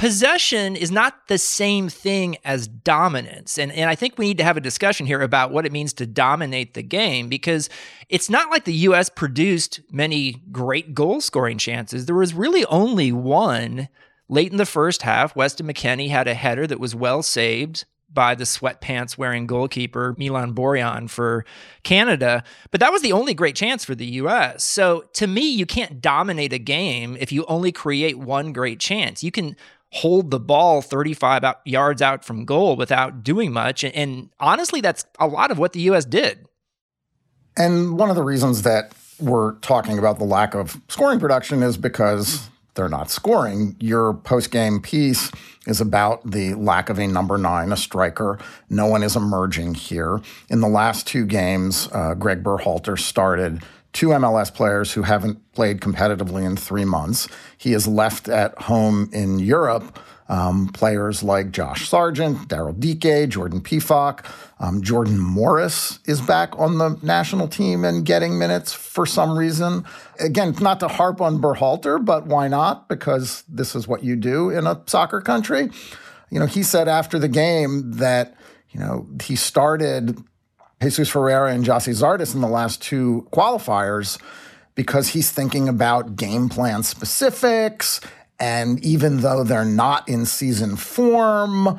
possession is not the same thing as dominance. And, and I think we need to have a discussion here about what it means to dominate the game because it's not like the U.S. produced many great goal scoring chances. There was really only one late in the first half. Weston McKennie had a header that was well saved by the sweatpants wearing goalkeeper Milan Borjan for Canada. But that was the only great chance for the US. So to me, you can't dominate a game if you only create one great chance. You can hold the ball 35 out, yards out from goal without doing much. And, and honestly, that's a lot of what the US did. And one of the reasons that we're talking about the lack of scoring production is because they're not scoring. Your post game piece is about the lack of a number nine, a striker. No one is emerging here. In the last two games, uh, Greg Berhalter started two MLS players who haven't played competitively in three months. He is left at home in Europe um, players like Josh Sargent, Daryl Dike, Jordan Pefok. Um, Jordan Morris is back on the national team and getting minutes for some reason. Again, not to harp on Berhalter, but why not? Because this is what you do in a soccer country. You know, he said after the game that, you know, he started Jesus Ferreira and Gyasi Zardes in the last two qualifiers because he's thinking about game plan specifics and even though they're not in season form,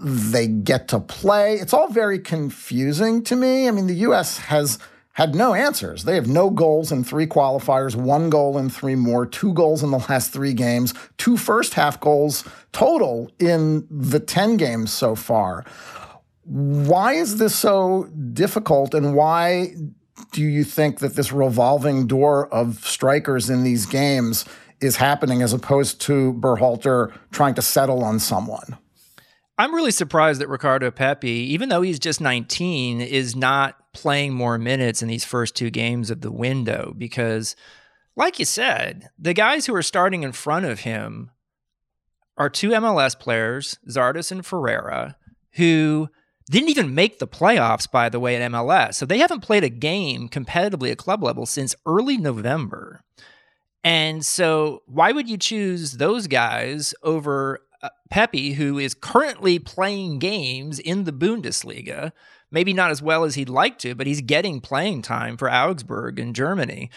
they get to play. It's all very confusing to me. I mean, the U.S. has had no answers. They have no goals in three qualifiers, one goal in three more, two goals in the last three games, two first half goals total in the 10 games so far. Why is this so difficult and why do you think that this revolving door of strikers in these games is happening as opposed to Berhalter trying to settle on someone. I'm really surprised that Ricardo Pepi, even though he's just 19, is not playing more minutes in these first two games of the window because, like you said, the guys who are starting in front of him are two MLS players, Zardes and Ferreira, who didn't even make the playoffs, by the way, at MLS. So they haven't played a game competitively at club level since early November. And so, why would you choose those guys over uh, Pepi, who is currently playing games in the Bundesliga? Maybe not as well as he'd like to, but he's getting playing time for Augsburg in Germany.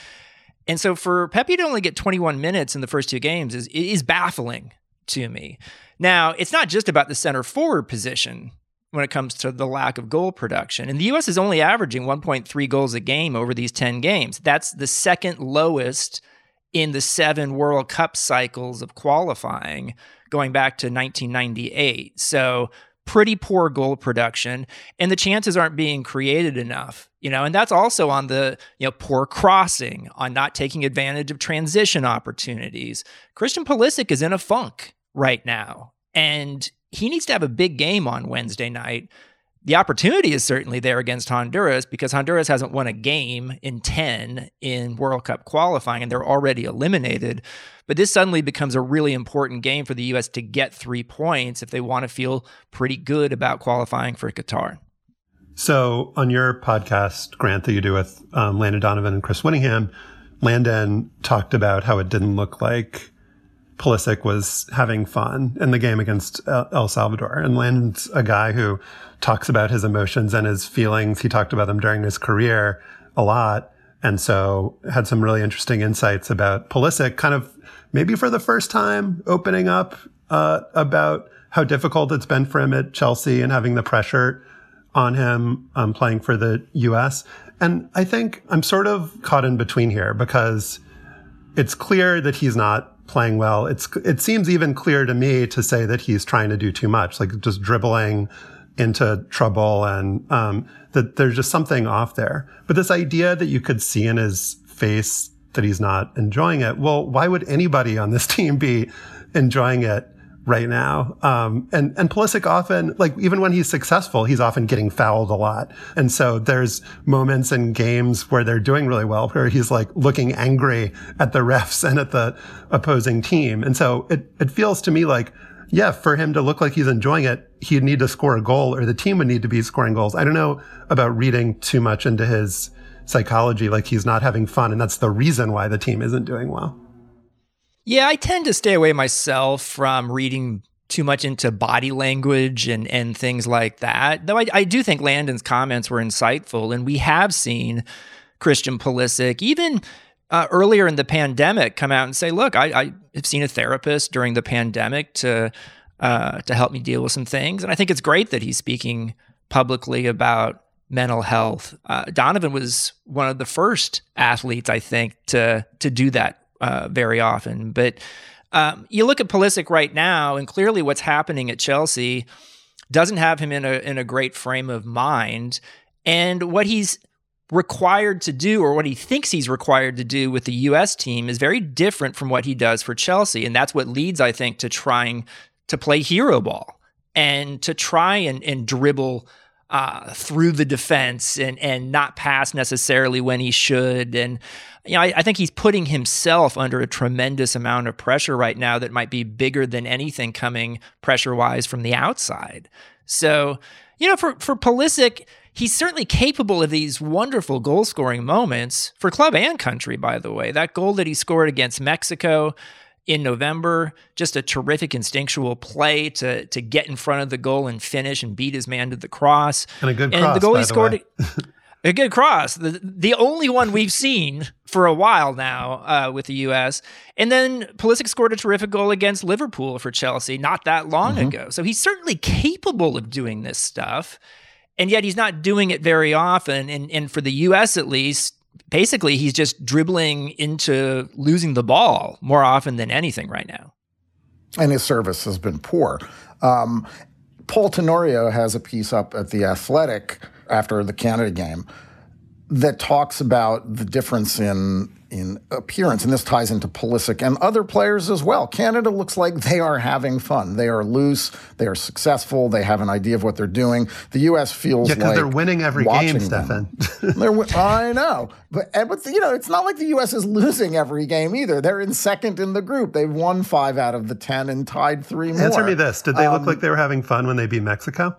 And so, for Pepi to only get 21 minutes in the first two games is is baffling to me. Now, it's not just about the center forward position when it comes to the lack of goal production. And the US is only averaging 1.3 goals a game over these 10 games. That's the second lowest in the seven World Cup cycles of qualifying going back to 1998. So pretty poor goal production and the chances aren't being created enough you know and that's also on the you know poor crossing on not taking advantage of transition opportunities christian pulisic is in a funk right now and he needs to have a big game on wednesday night the opportunity is certainly there against Honduras because Honduras hasn't won a game in 10 in World Cup qualifying and they're already eliminated. But this suddenly becomes a really important game for the U.S. to get three points if they want to feel pretty good about qualifying for Qatar. So, on your podcast, Grant, that you do with um, Landon Donovan and Chris Wittyngham, Landon talked about how it didn't look like Pulisic was having fun in the game against El Salvador. And Landon's a guy who talks about his emotions and his feelings. He talked about them during his career a lot. And so had some really interesting insights about Pulisic, kind of maybe for the first time opening up uh, about how difficult it's been for him at Chelsea and having the pressure on him um, playing for the U.S. And I think I'm sort of caught in between here because it's clear that he's not playing well. It's it seems even clear to me to say that he's trying to do too much, like just dribbling into trouble and um, that there's just something off there. But this idea that you could see in his face that he's not enjoying it, well, why would anybody on this team be enjoying it right now? Um, and and Pulisic often, like even when he's successful, he's often getting fouled a lot. And so there's moments in games where they're doing really well, where he's like looking angry at the refs and at the opposing team. And so it it feels to me like yeah, for him to look like he's enjoying it, he'd need to score a goal or the team would need to be scoring goals. I don't know about reading too much into his psychology, like he's not having fun. And that's the reason why the team isn't doing well. Yeah, I tend to stay away myself from reading too much into body language and and things like that. Though I, I do think Landon's comments were insightful, and we have seen Christian Pulisic even uh, earlier in the pandemic come out and say, "Look, I, I have seen a therapist during the pandemic to uh, to help me deal with some things," and I think it's great that he's speaking publicly about mental health. Uh, Donovan was one of the first athletes, I think, to to do that uh, very often, but. Um, you look at Pulisic right now, and clearly what's happening at Chelsea doesn't have him in a in a great frame of mind. And what he's required to do, or what he thinks he's required to do with the U.S. team, is very different from what he does for Chelsea, and that's what leads, I think, to trying to play hero ball and to try and, and dribble uh, through the defense and and not pass necessarily when he should. And you know, I, I, think he's putting himself under a tremendous amount of pressure right now that might be bigger than anything coming pressure wise from the outside. So, you know, for for Pulisic, he's certainly capable of these wonderful goal scoring moments for club and country. By the way, that goal that he scored against Mexico in November. Just a terrific instinctual play to to get in front of the goal and finish and beat his man to the cross. And a good and cross. the goal he scored. a good cross, the the only one we've seen for a while now uh, with the U.S. And then Pulisic scored a terrific goal against Liverpool for Chelsea not that long mm-hmm. ago. So he's certainly capable of doing this stuff, and yet he's not doing it very often. And and for the U.S. at least, basically he's just dribbling into losing the ball more often than anything right now. And his service has been poor. Um, Paul Tenorio has a piece up at The Athletic after the Canada game that talks about the difference in in appearance, and this ties into Pulisic and other players as well. Canada looks like they are having fun. They are loose. They are successful. They have an idea of what they're doing. The U.S. feels yeah, because like they're winning every game, Stefan. I know, but but you know, it's not like the U.S. is losing every game either. They're in second in the group. They've won five out of the ten and tied three more. Answer me this: Did they um, look like they were having fun when they beat Mexico?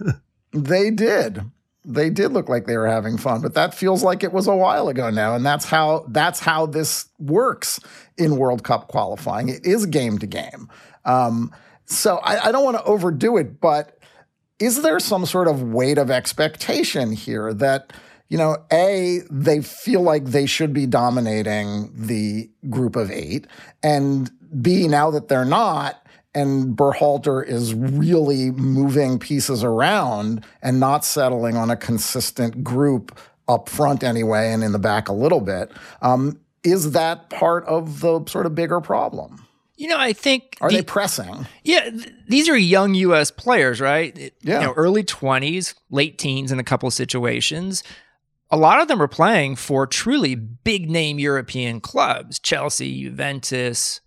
they did they did look like they were having fun, but that feels like it was a while ago now. And that's how that's how this works in World Cup qualifying. It is game to game. Um, so I, I don't want to overdo it, but is there some sort of weight of expectation here that you know, A, they feel like they should be dominating the group of eight. And B, now that they're not, and Berhalter is really moving pieces around and not settling on a consistent group up front anyway and in the back a little bit. Um, is that part of the sort of bigger problem? You know, I think are the, they pressing? Yeah, th- these are young U.S. players, right? Yeah, you know, early twenties, late teens in a couple of situations. A lot of them are playing for truly big name European clubs: Chelsea, Juventus,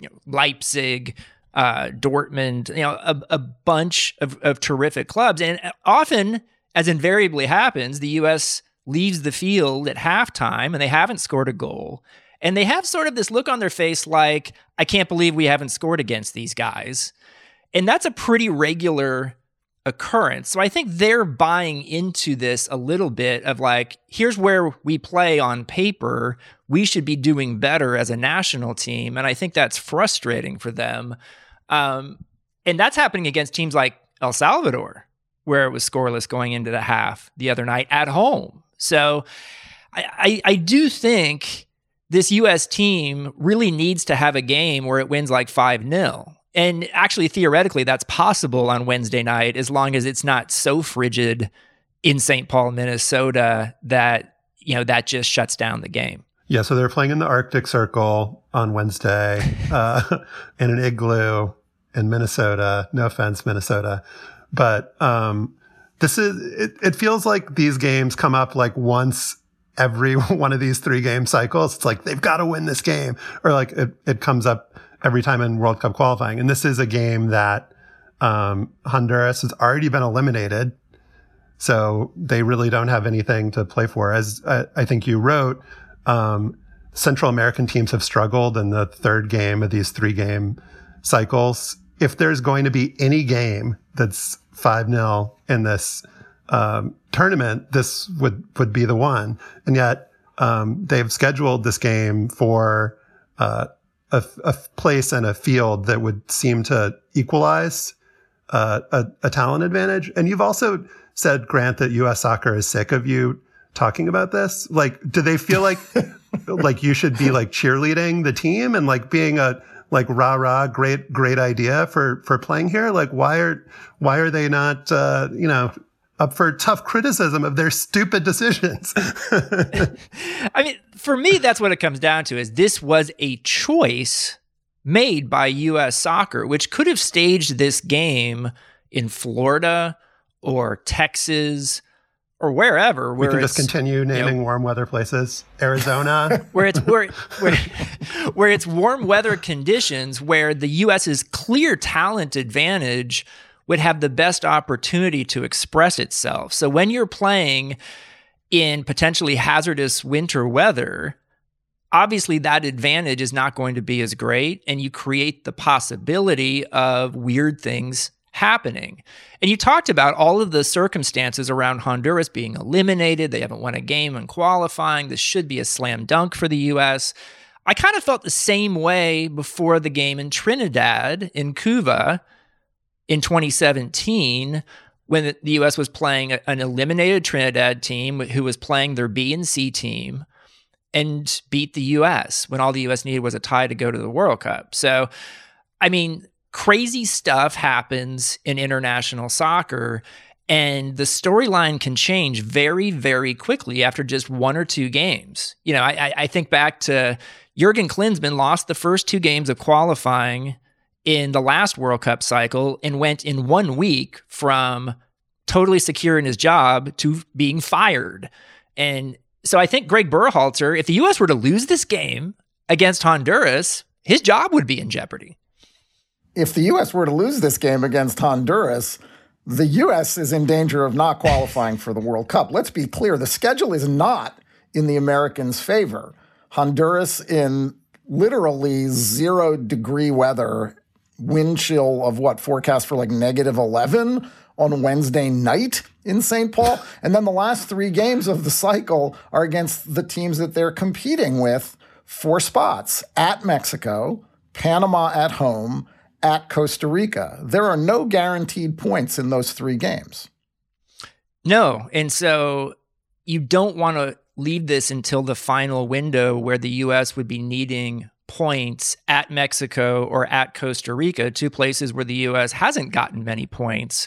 you know, Leipzig, uh, Dortmund, you know, a, a bunch of, of terrific clubs. And often, as invariably happens, the U.S. leaves the field at halftime and they haven't scored a goal. And they have sort of this look on their face like, I can't believe we haven't scored against these guys. And that's a pretty regular occurrence. So I think they're buying into this a little bit of like, here's where we play on paper. We should be doing better as a national team. And I think that's frustrating for them. Um, and that's happening against teams like El Salvador, where it was scoreless going into the half the other night at home. So I, I, I do think this U.S. team really needs to have a game where it wins like 5 0. And actually, theoretically, that's possible on Wednesday night as long as it's not so frigid in St. Paul, Minnesota that, you know, that just shuts down the game. Yeah, so they're playing in the Arctic Circle on Wednesday uh, in an igloo in Minnesota. No offense, Minnesota, but um, this is it, it feels like these games come up like once every one of these three game cycles. It's like they've got to win this game, or like it, it comes up every time in World Cup qualifying. And this is a game that um, Honduras has already been eliminated. So they really don't have anything to play for. As I, I think you wrote, um, Central American teams have struggled in the third game of these three game cycles if there's going to be any game that's 5 0 in this um, tournament, this would, would be the one. And yet, um, they've scheduled this game for uh, a, a place and a field that would seem to equalize uh, a, a talent advantage. And you've also said, Grant, that U.S. soccer is sick of you talking about this. Like, do they feel like like you should be like cheerleading the team and like being a like rah rah great great idea for for playing here? Like, why are why are they not uh, you know up for tough criticism of their stupid decisions. I mean, for me, that's what it comes down to is this was a choice made by US soccer, which could have staged this game in Florida or Texas or wherever. We Where can just continue naming know, warm weather places. Arizona. where it's where, where where it's warm weather conditions where the US's clear talent advantage would have the best opportunity to express itself. So when you're playing in potentially hazardous winter weather, obviously that advantage is not going to be as great and you create the possibility of weird things happening. And you talked about all of the circumstances around Honduras being eliminated. They haven't won a game in qualifying. This should be a slam dunk for the US. I kind of felt the same way before the game in Trinidad in Couva in 2017 when the US was playing an eliminated Trinidad team who was playing their B and C team and beat the US when all the US needed was a tie to go to the World Cup. So, I mean, crazy stuff happens in international soccer. And the storyline can change very, very quickly after just one or two games. You know, I, I think back to Jurgen Klinsmann lost the first two games of qualifying in the last World Cup cycle and went in one week from totally secure in his job to being fired. And so I think Greg Berhalter, if the U.S. were to lose this game against Honduras, his job would be in jeopardy. If the U.S. were to lose this game against Honduras, the U.S. is in danger of not qualifying for the World Cup. Let's be clear the schedule is not in the Americans' favor. Honduras in literally zero degree weather wind chill of what forecast for like negative 11 on Wednesday night in St. Paul. And then the last three games of the cycle are against the teams that they're competing with for spots at Mexico, Panama at home, at Costa Rica. There are no guaranteed points in those three games. No. And so you don't want to leave this until the final window where the U.S. would be needing points at Mexico or at Costa Rica, two places where the U.S. hasn't gotten many points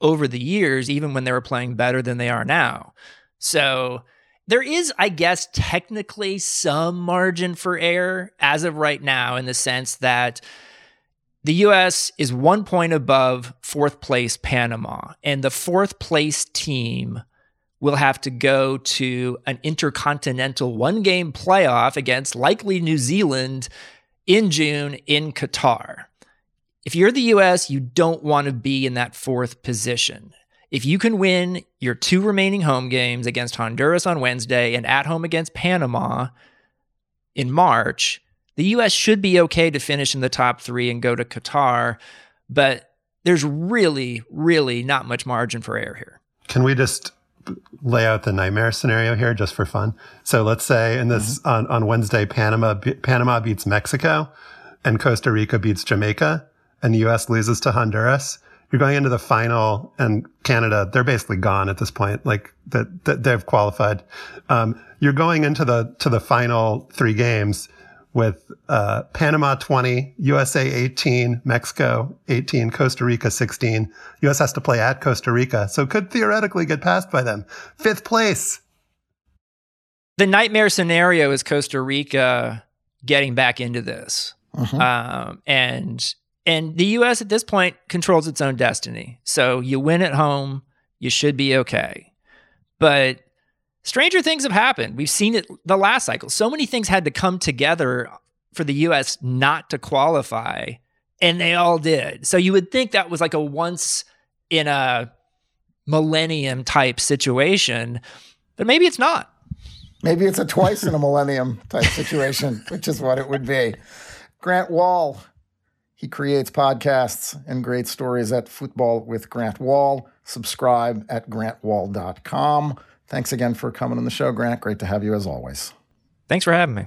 over the years, even when they were playing better than they are now. So there is, I guess, technically some margin for error as of right now, in the sense that the U.S. is one point above fourth place Panama, and the fourth place team will have to go to an intercontinental one game playoff against likely New Zealand in June in Qatar. If you're the US, you don't want to be in that fourth position. If you can win your two remaining home games against Honduras on Wednesday and at home against Panama in March, the US should be okay to finish in the top three and go to Qatar. But there's really, really not much margin for error here. Can we just lay out the nightmare scenario here just for fun. So let's say in this mm-hmm. on, on Wednesday, Panama Panama beats Mexico, and Costa Rica beats Jamaica, and the U.S. loses to Honduras. You're going into the final, and Canada they're basically gone at this point. Like that, that they've qualified. Um, you're going into the to the final three games with uh, Panama 20, USA 18, Mexico 18, Costa Rica 16. US has to play at Costa Rica, so could theoretically get passed by them. Fifth place. The nightmare scenario is Costa Rica getting back into this. Uh-huh. Um, and and the US at this point controls its own destiny. So you win at home, you should be okay. But stranger things have happened. We've seen it the last cycle. So many things had to come together for the US not to qualify, and they all did. So you would think that was like a once in a millennium type situation, but maybe it's not. Maybe it's a twice in a millennium type situation, which is what it would be. Grant Wahl, he creates podcasts and great stories at Football with Grant Wahl. Subscribe at grantwahl.com. Thanks again for coming on the show, Grant. Great to have you as always. Thanks for having me.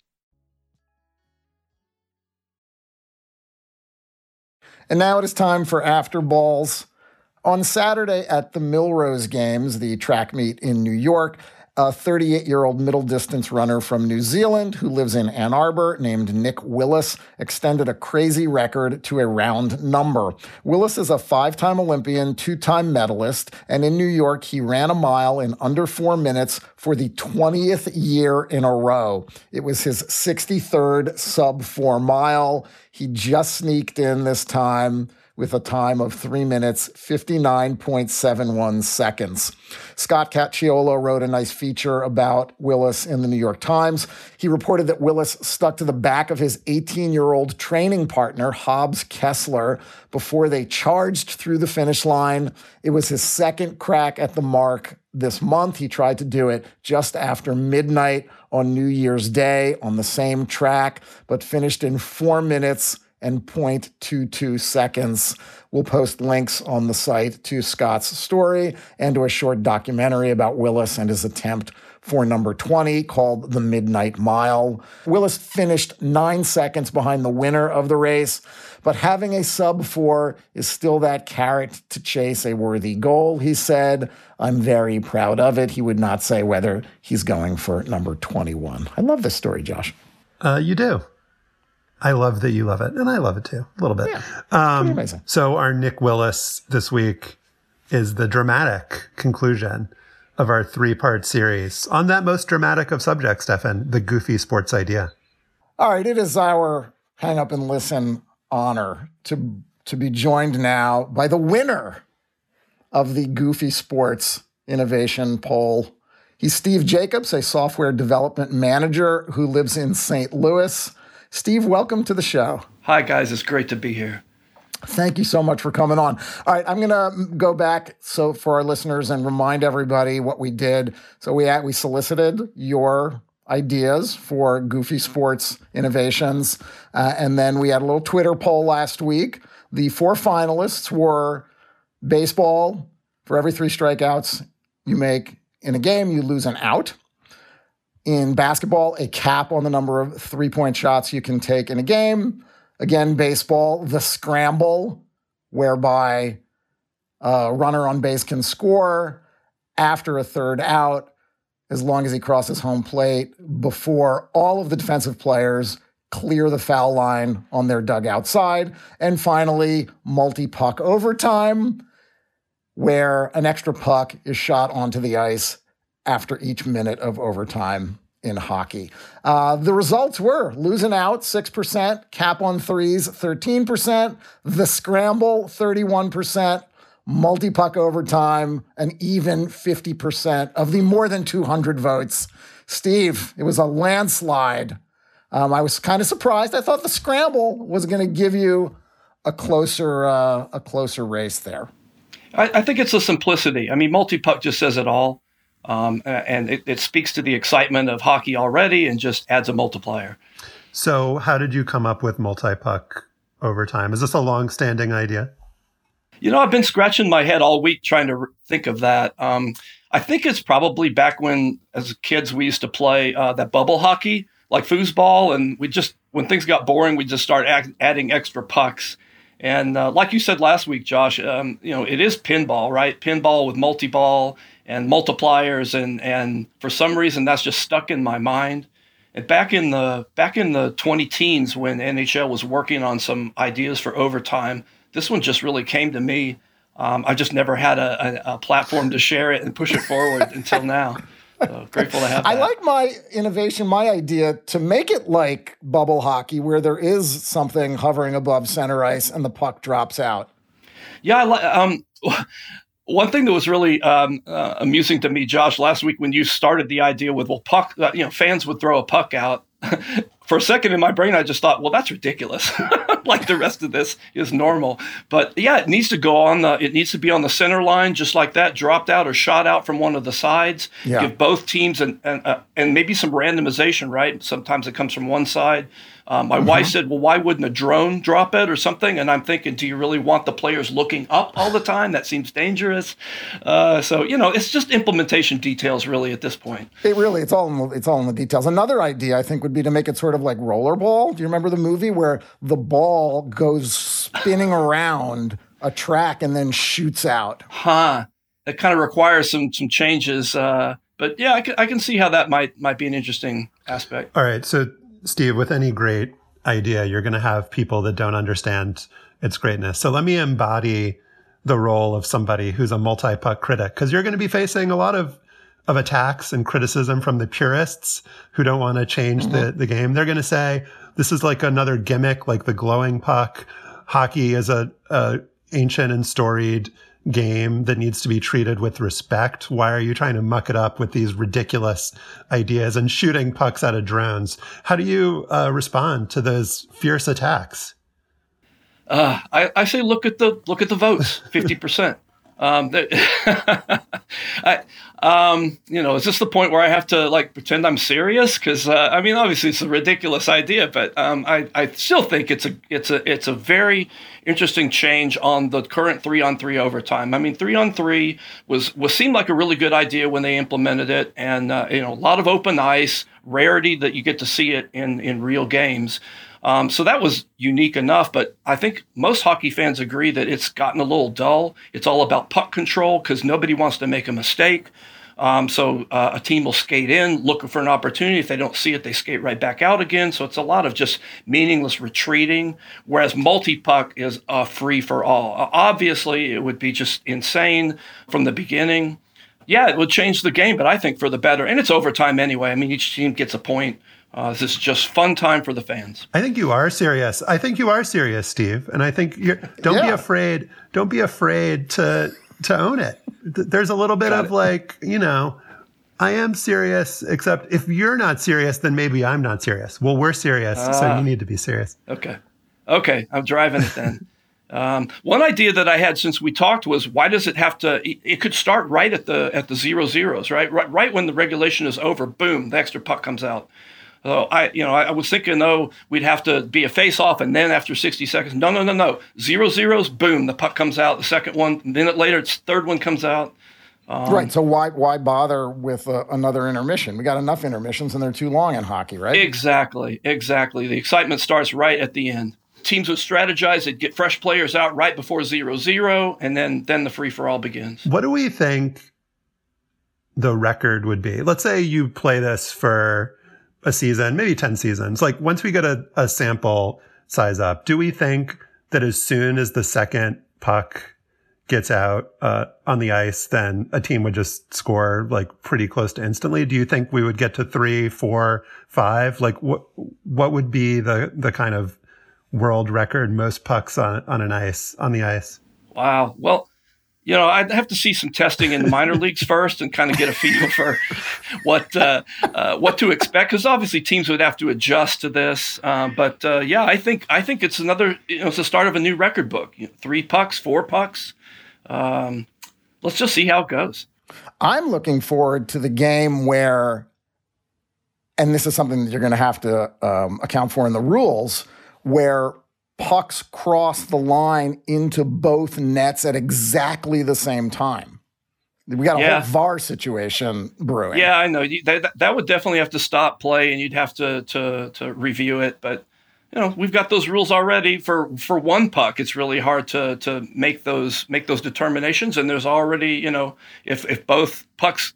And now it is time for After Balls. On Saturday at the Millrose Games, the track meet in New York, a 38 year old middle distance runner from New Zealand who lives in Ann Arbor named Nick Willis extended a crazy record to a round number. Willis is a five time Olympian, two time medalist, and in New York, he ran a mile in under four minutes for the 20th year in a row. It was his 63rd sub four mile. He just sneaked in this time with a time of three minutes, 59.71 seconds. Scott Cacciola wrote a nice feature about Willis in the New York Times. He reported that Willis stuck to the back of his 18 year old training partner, Hobbs Kessler, before they charged through the finish line. It was his second crack at the mark this month. He tried to do it just after midnight on New Year's Day on the same track, but finished in four minutes and 0.22 seconds. We'll post links on the site to Scott's story and to a short documentary about Willis and his attempt for number 20 called The Midnight Mile. Willis finished nine seconds behind the winner of the race, but having a sub four is still that carrot to chase a worthy goal, he said. I'm very proud of it. He would not say whether he's going for number 21. I love this story, Josh. Uh, you do. I love that you love it, and I love it too, a little bit. Yeah, um, amazing. So our Nick Willis this week is the dramatic conclusion of our three-part series on that most dramatic of subjects, Stefan, the goofy sports idea. All right, it is our hang up and listen honor to to be joined now by the winner of the Goofy Sports Innovation Poll. He's Steve Jacobs, a software development manager who lives in St. Louis. Steve, welcome to the show. Hi, guys. It's great to be here. Thank you so much for coming on. All right, I'm going to go back so for our listeners and remind everybody what we did. So we at, we solicited your ideas for Goofy Sports innovations, uh, and then we had a little Twitter poll last week. The four finalists were baseball. For every three strikeouts you make in a game, you lose an out in basketball, a cap on the number of three point shots you can take in a game. Again, baseball, the scramble, whereby a runner on base can score after a third out as long as he crosses home plate before all of the defensive players clear the foul line on their dugout side. And finally, multi puck overtime, where an extra puck is shot onto the ice after each minute of overtime in hockey. Uh, the results were losing out 6%, cap on threes 13%, the scramble 31%, multi puck overtime an even 50% of the more than 200 votes. Steve, it was a landslide. Um, I was kind of surprised. I thought the scramble was going to give you a closer uh, a closer race there. I, I think it's the simplicity. I mean, multi puck just says it all. Um, and it, it speaks to the excitement of hockey already and just adds a multiplier. So, how did you come up with multi puck overtime? Is this a long standing idea? You know, I've been scratching my head all week trying to think of that. Um, I think it's probably back when, as kids, we used to play uh, that bubble hockey, like foosball, and we just, when things got boring, we just start adding extra pucks. And uh, like you said last week, Josh, um, you know, it is pinball, right? Pinball with multi ball and multipliers and and for some reason that's just stuck in my mind And back in the back in the 20 teens when NHL was working on some ideas for overtime, this one just really came to me. Um, I just never had a, a, a, platform to share it and push it forward until now. So grateful to have. That. I like my innovation, my idea to make it like bubble hockey, where there is something hovering above center ice and the puck drops out. Yeah, I like. Um, one thing that was really um, uh, amusing to me, Josh, last week when you started the idea with well, puck, uh, you know, fans would throw a puck out. For a second in my brain, I just thought, well, that's ridiculous. like the rest of this is normal, but yeah, it needs to go on the. It needs to be on the center line, just like that, dropped out or shot out from one of the sides. Yeah. Give both teams and and uh, and maybe some randomization. Right, sometimes it comes from one side um, my mm-hmm. wife said, "Well, why wouldn't a drone drop it or something?" And I'm thinking, do you really want the players looking up all the time? That seems dangerous. Uh, so you know, it's just implementation details, really, at this point. It really, it's all in the, it's all in the details. Another idea I think would be to make it sort of like rollerball. Do you remember the movie where the ball goes spinning around a track and then shoots out? Huh. It kind of requires some some changes. Uh, but yeah, I can, I can see how that might might be an interesting aspect. All right, so Steve, with any great idea, you're going to have people that don't understand its greatness. So let me embody the role of somebody who's a multi-puck critic because you're going to be facing a lot of of attacks and criticism from the purists who don't want to change mm-hmm. the, the game. They're going to say this is like another gimmick, like the glowing puck. Hockey is a, a ancient and storied game that needs to be treated with respect. Why are you trying to muck it up with these ridiculous ideas and shooting pucks out of drones? How do you uh, respond to those fierce attacks? Uh, I, I, say look at the look at the votes, fifty percent. Um, I, um, you know, is this the point where I have to like pretend I'm serious? Because uh, I mean, obviously it's a ridiculous idea, but um, I, I still think it's a it's a it's a very interesting change on the current three on three overtime. I mean, three on three was was seemed like a really good idea when they implemented it, and uh, you know, a lot of open ice, rarity that you get to see it in in real games. Um, so that was unique enough, but I think most hockey fans agree that it's gotten a little dull. It's all about puck control because nobody wants to make a mistake. Um, so uh, a team will skate in looking for an opportunity. If they don't see it, they skate right back out again. So it's a lot of just meaningless retreating. Whereas multi puck is a free for all. Uh, obviously, it would be just insane from the beginning. Yeah, it would change the game, but I think for the better. And it's overtime anyway. I mean, each team gets a point. Uh, this is just fun time for the fans. I think you are serious. I think you are serious, Steve. And I think you're, don't yeah. be afraid. Don't be afraid to to own it. There's a little bit Got of it. like, you know, I am serious, except if you're not serious, then maybe I'm not serious. Well, we're serious, uh, so you ah. need to be serious. Okay. Okay. I'm driving it then. um, one idea that I had since we talked was why does it have to? It could start right at the at the zero zeros, right? Right, right when the regulation is over. Boom, the extra puck comes out. So I, you know, I, I was thinking though we'd have to be a face off, and then after 60 seconds, no, no, no, no, zero zeros, boom, the puck comes out. The second one, minute later, it's third one comes out. Um, right. So why why bother with uh, another intermission? We got enough intermissions, and they're too long in hockey, right? Exactly. Exactly. The excitement starts right at the end. Teams would strategize; they'd get fresh players out right before zero zero, and then then the free for all begins. What do we think the record would be? Let's say you play this for a season, maybe 10 seasons. Like once we get a, a sample size up, do we think that as soon as the second puck gets out uh, on the ice, then a team would just score like pretty close to instantly? Do you think we would get to three, four, five? Like what what would be the the kind of world record most pucks on on an ice on the ice? Wow. Well, you know, I'd have to see some testing in the minor leagues first and kind of get a feel for what uh, uh, what to expect. Because obviously, teams would have to adjust to this. Uh, but uh, yeah, I think I think it's another. You know, it's the start of a new record book. You know, three pucks, four pucks. Um, let's just see how it goes. I'm looking forward to the game where, and this is something that you're going to have to um, account for in the rules, where pucks cross the line into both nets at exactly the same time. We got a yeah. whole VAR situation brewing. Yeah, I know. That, that would definitely have to stop play, and you'd have to to to review it. But you know, we've got those rules already for for one puck. It's really hard to to make those make those determinations. And there's already you know, if if both pucks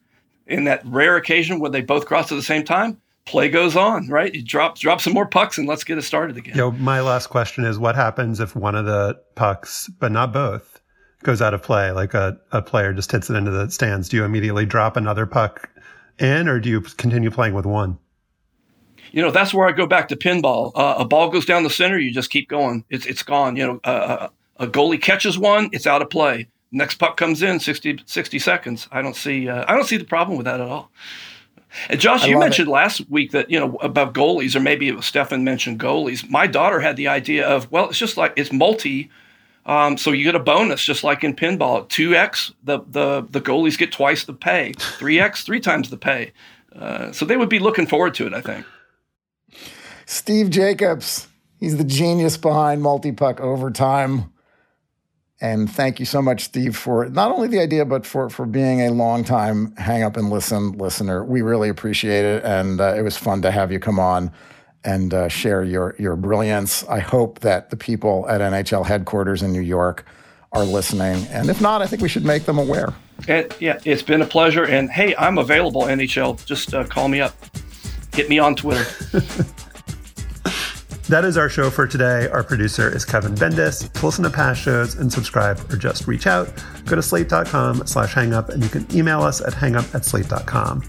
in that rare occasion when they both cross at the same time, play goes on, right? You drop drop some more pucks and let's get it started again. Yo, my last question is what happens if one of the pucks, but not both, goes out of play? Like a, a player just hits it into the stands. Do you immediately drop another puck in or do you continue playing with one? You know, that's where I go back to pinball. Uh, a ball goes down the center, you just keep going. It's it's gone. You know, uh, uh a goalie catches one, it's out of play. Next puck comes in 60, 60 seconds. I don't see uh, I don't see the problem with that at all. And Josh, I you mentioned it. last week that you know about goalies, or maybe it was Stefan mentioned goalies. My daughter had the idea of well, it's just like it's multi, um, so you get a bonus just like in pinball. Two x the the the goalies get twice the pay. Three x three times the pay. Uh, so they would be looking forward to it, I think. Steve Jacobs, he's the genius behind multi puck overtime. And thank you so much, Steve, for not only the idea, but for, for being a long-time hang up and listen listener. We really appreciate it. And uh, it was fun to have you come on and uh, share your, your brilliance. I hope that the people at NHL headquarters in New York are listening. And if not, I think we should make them aware. And, yeah, it's been a pleasure. And hey, I'm available, NHL. Just uh, call me up. Hit me on Twitter. That is our show for today. Our producer is Kevin Bendis. To listen to past shows and subscribe or just reach out, go to slate.com slash hangup and you can email us at hangup at slate.com.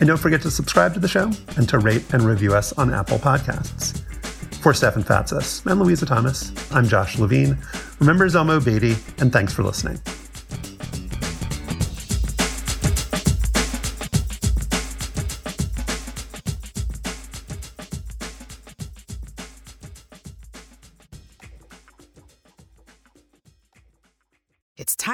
And don't forget to subscribe to the show and to rate and review us on Apple Podcasts. For Stefan Fatsis and Louisa Thomas, I'm Josh Levin. Remember Zelmo Beatty, and thanks for listening.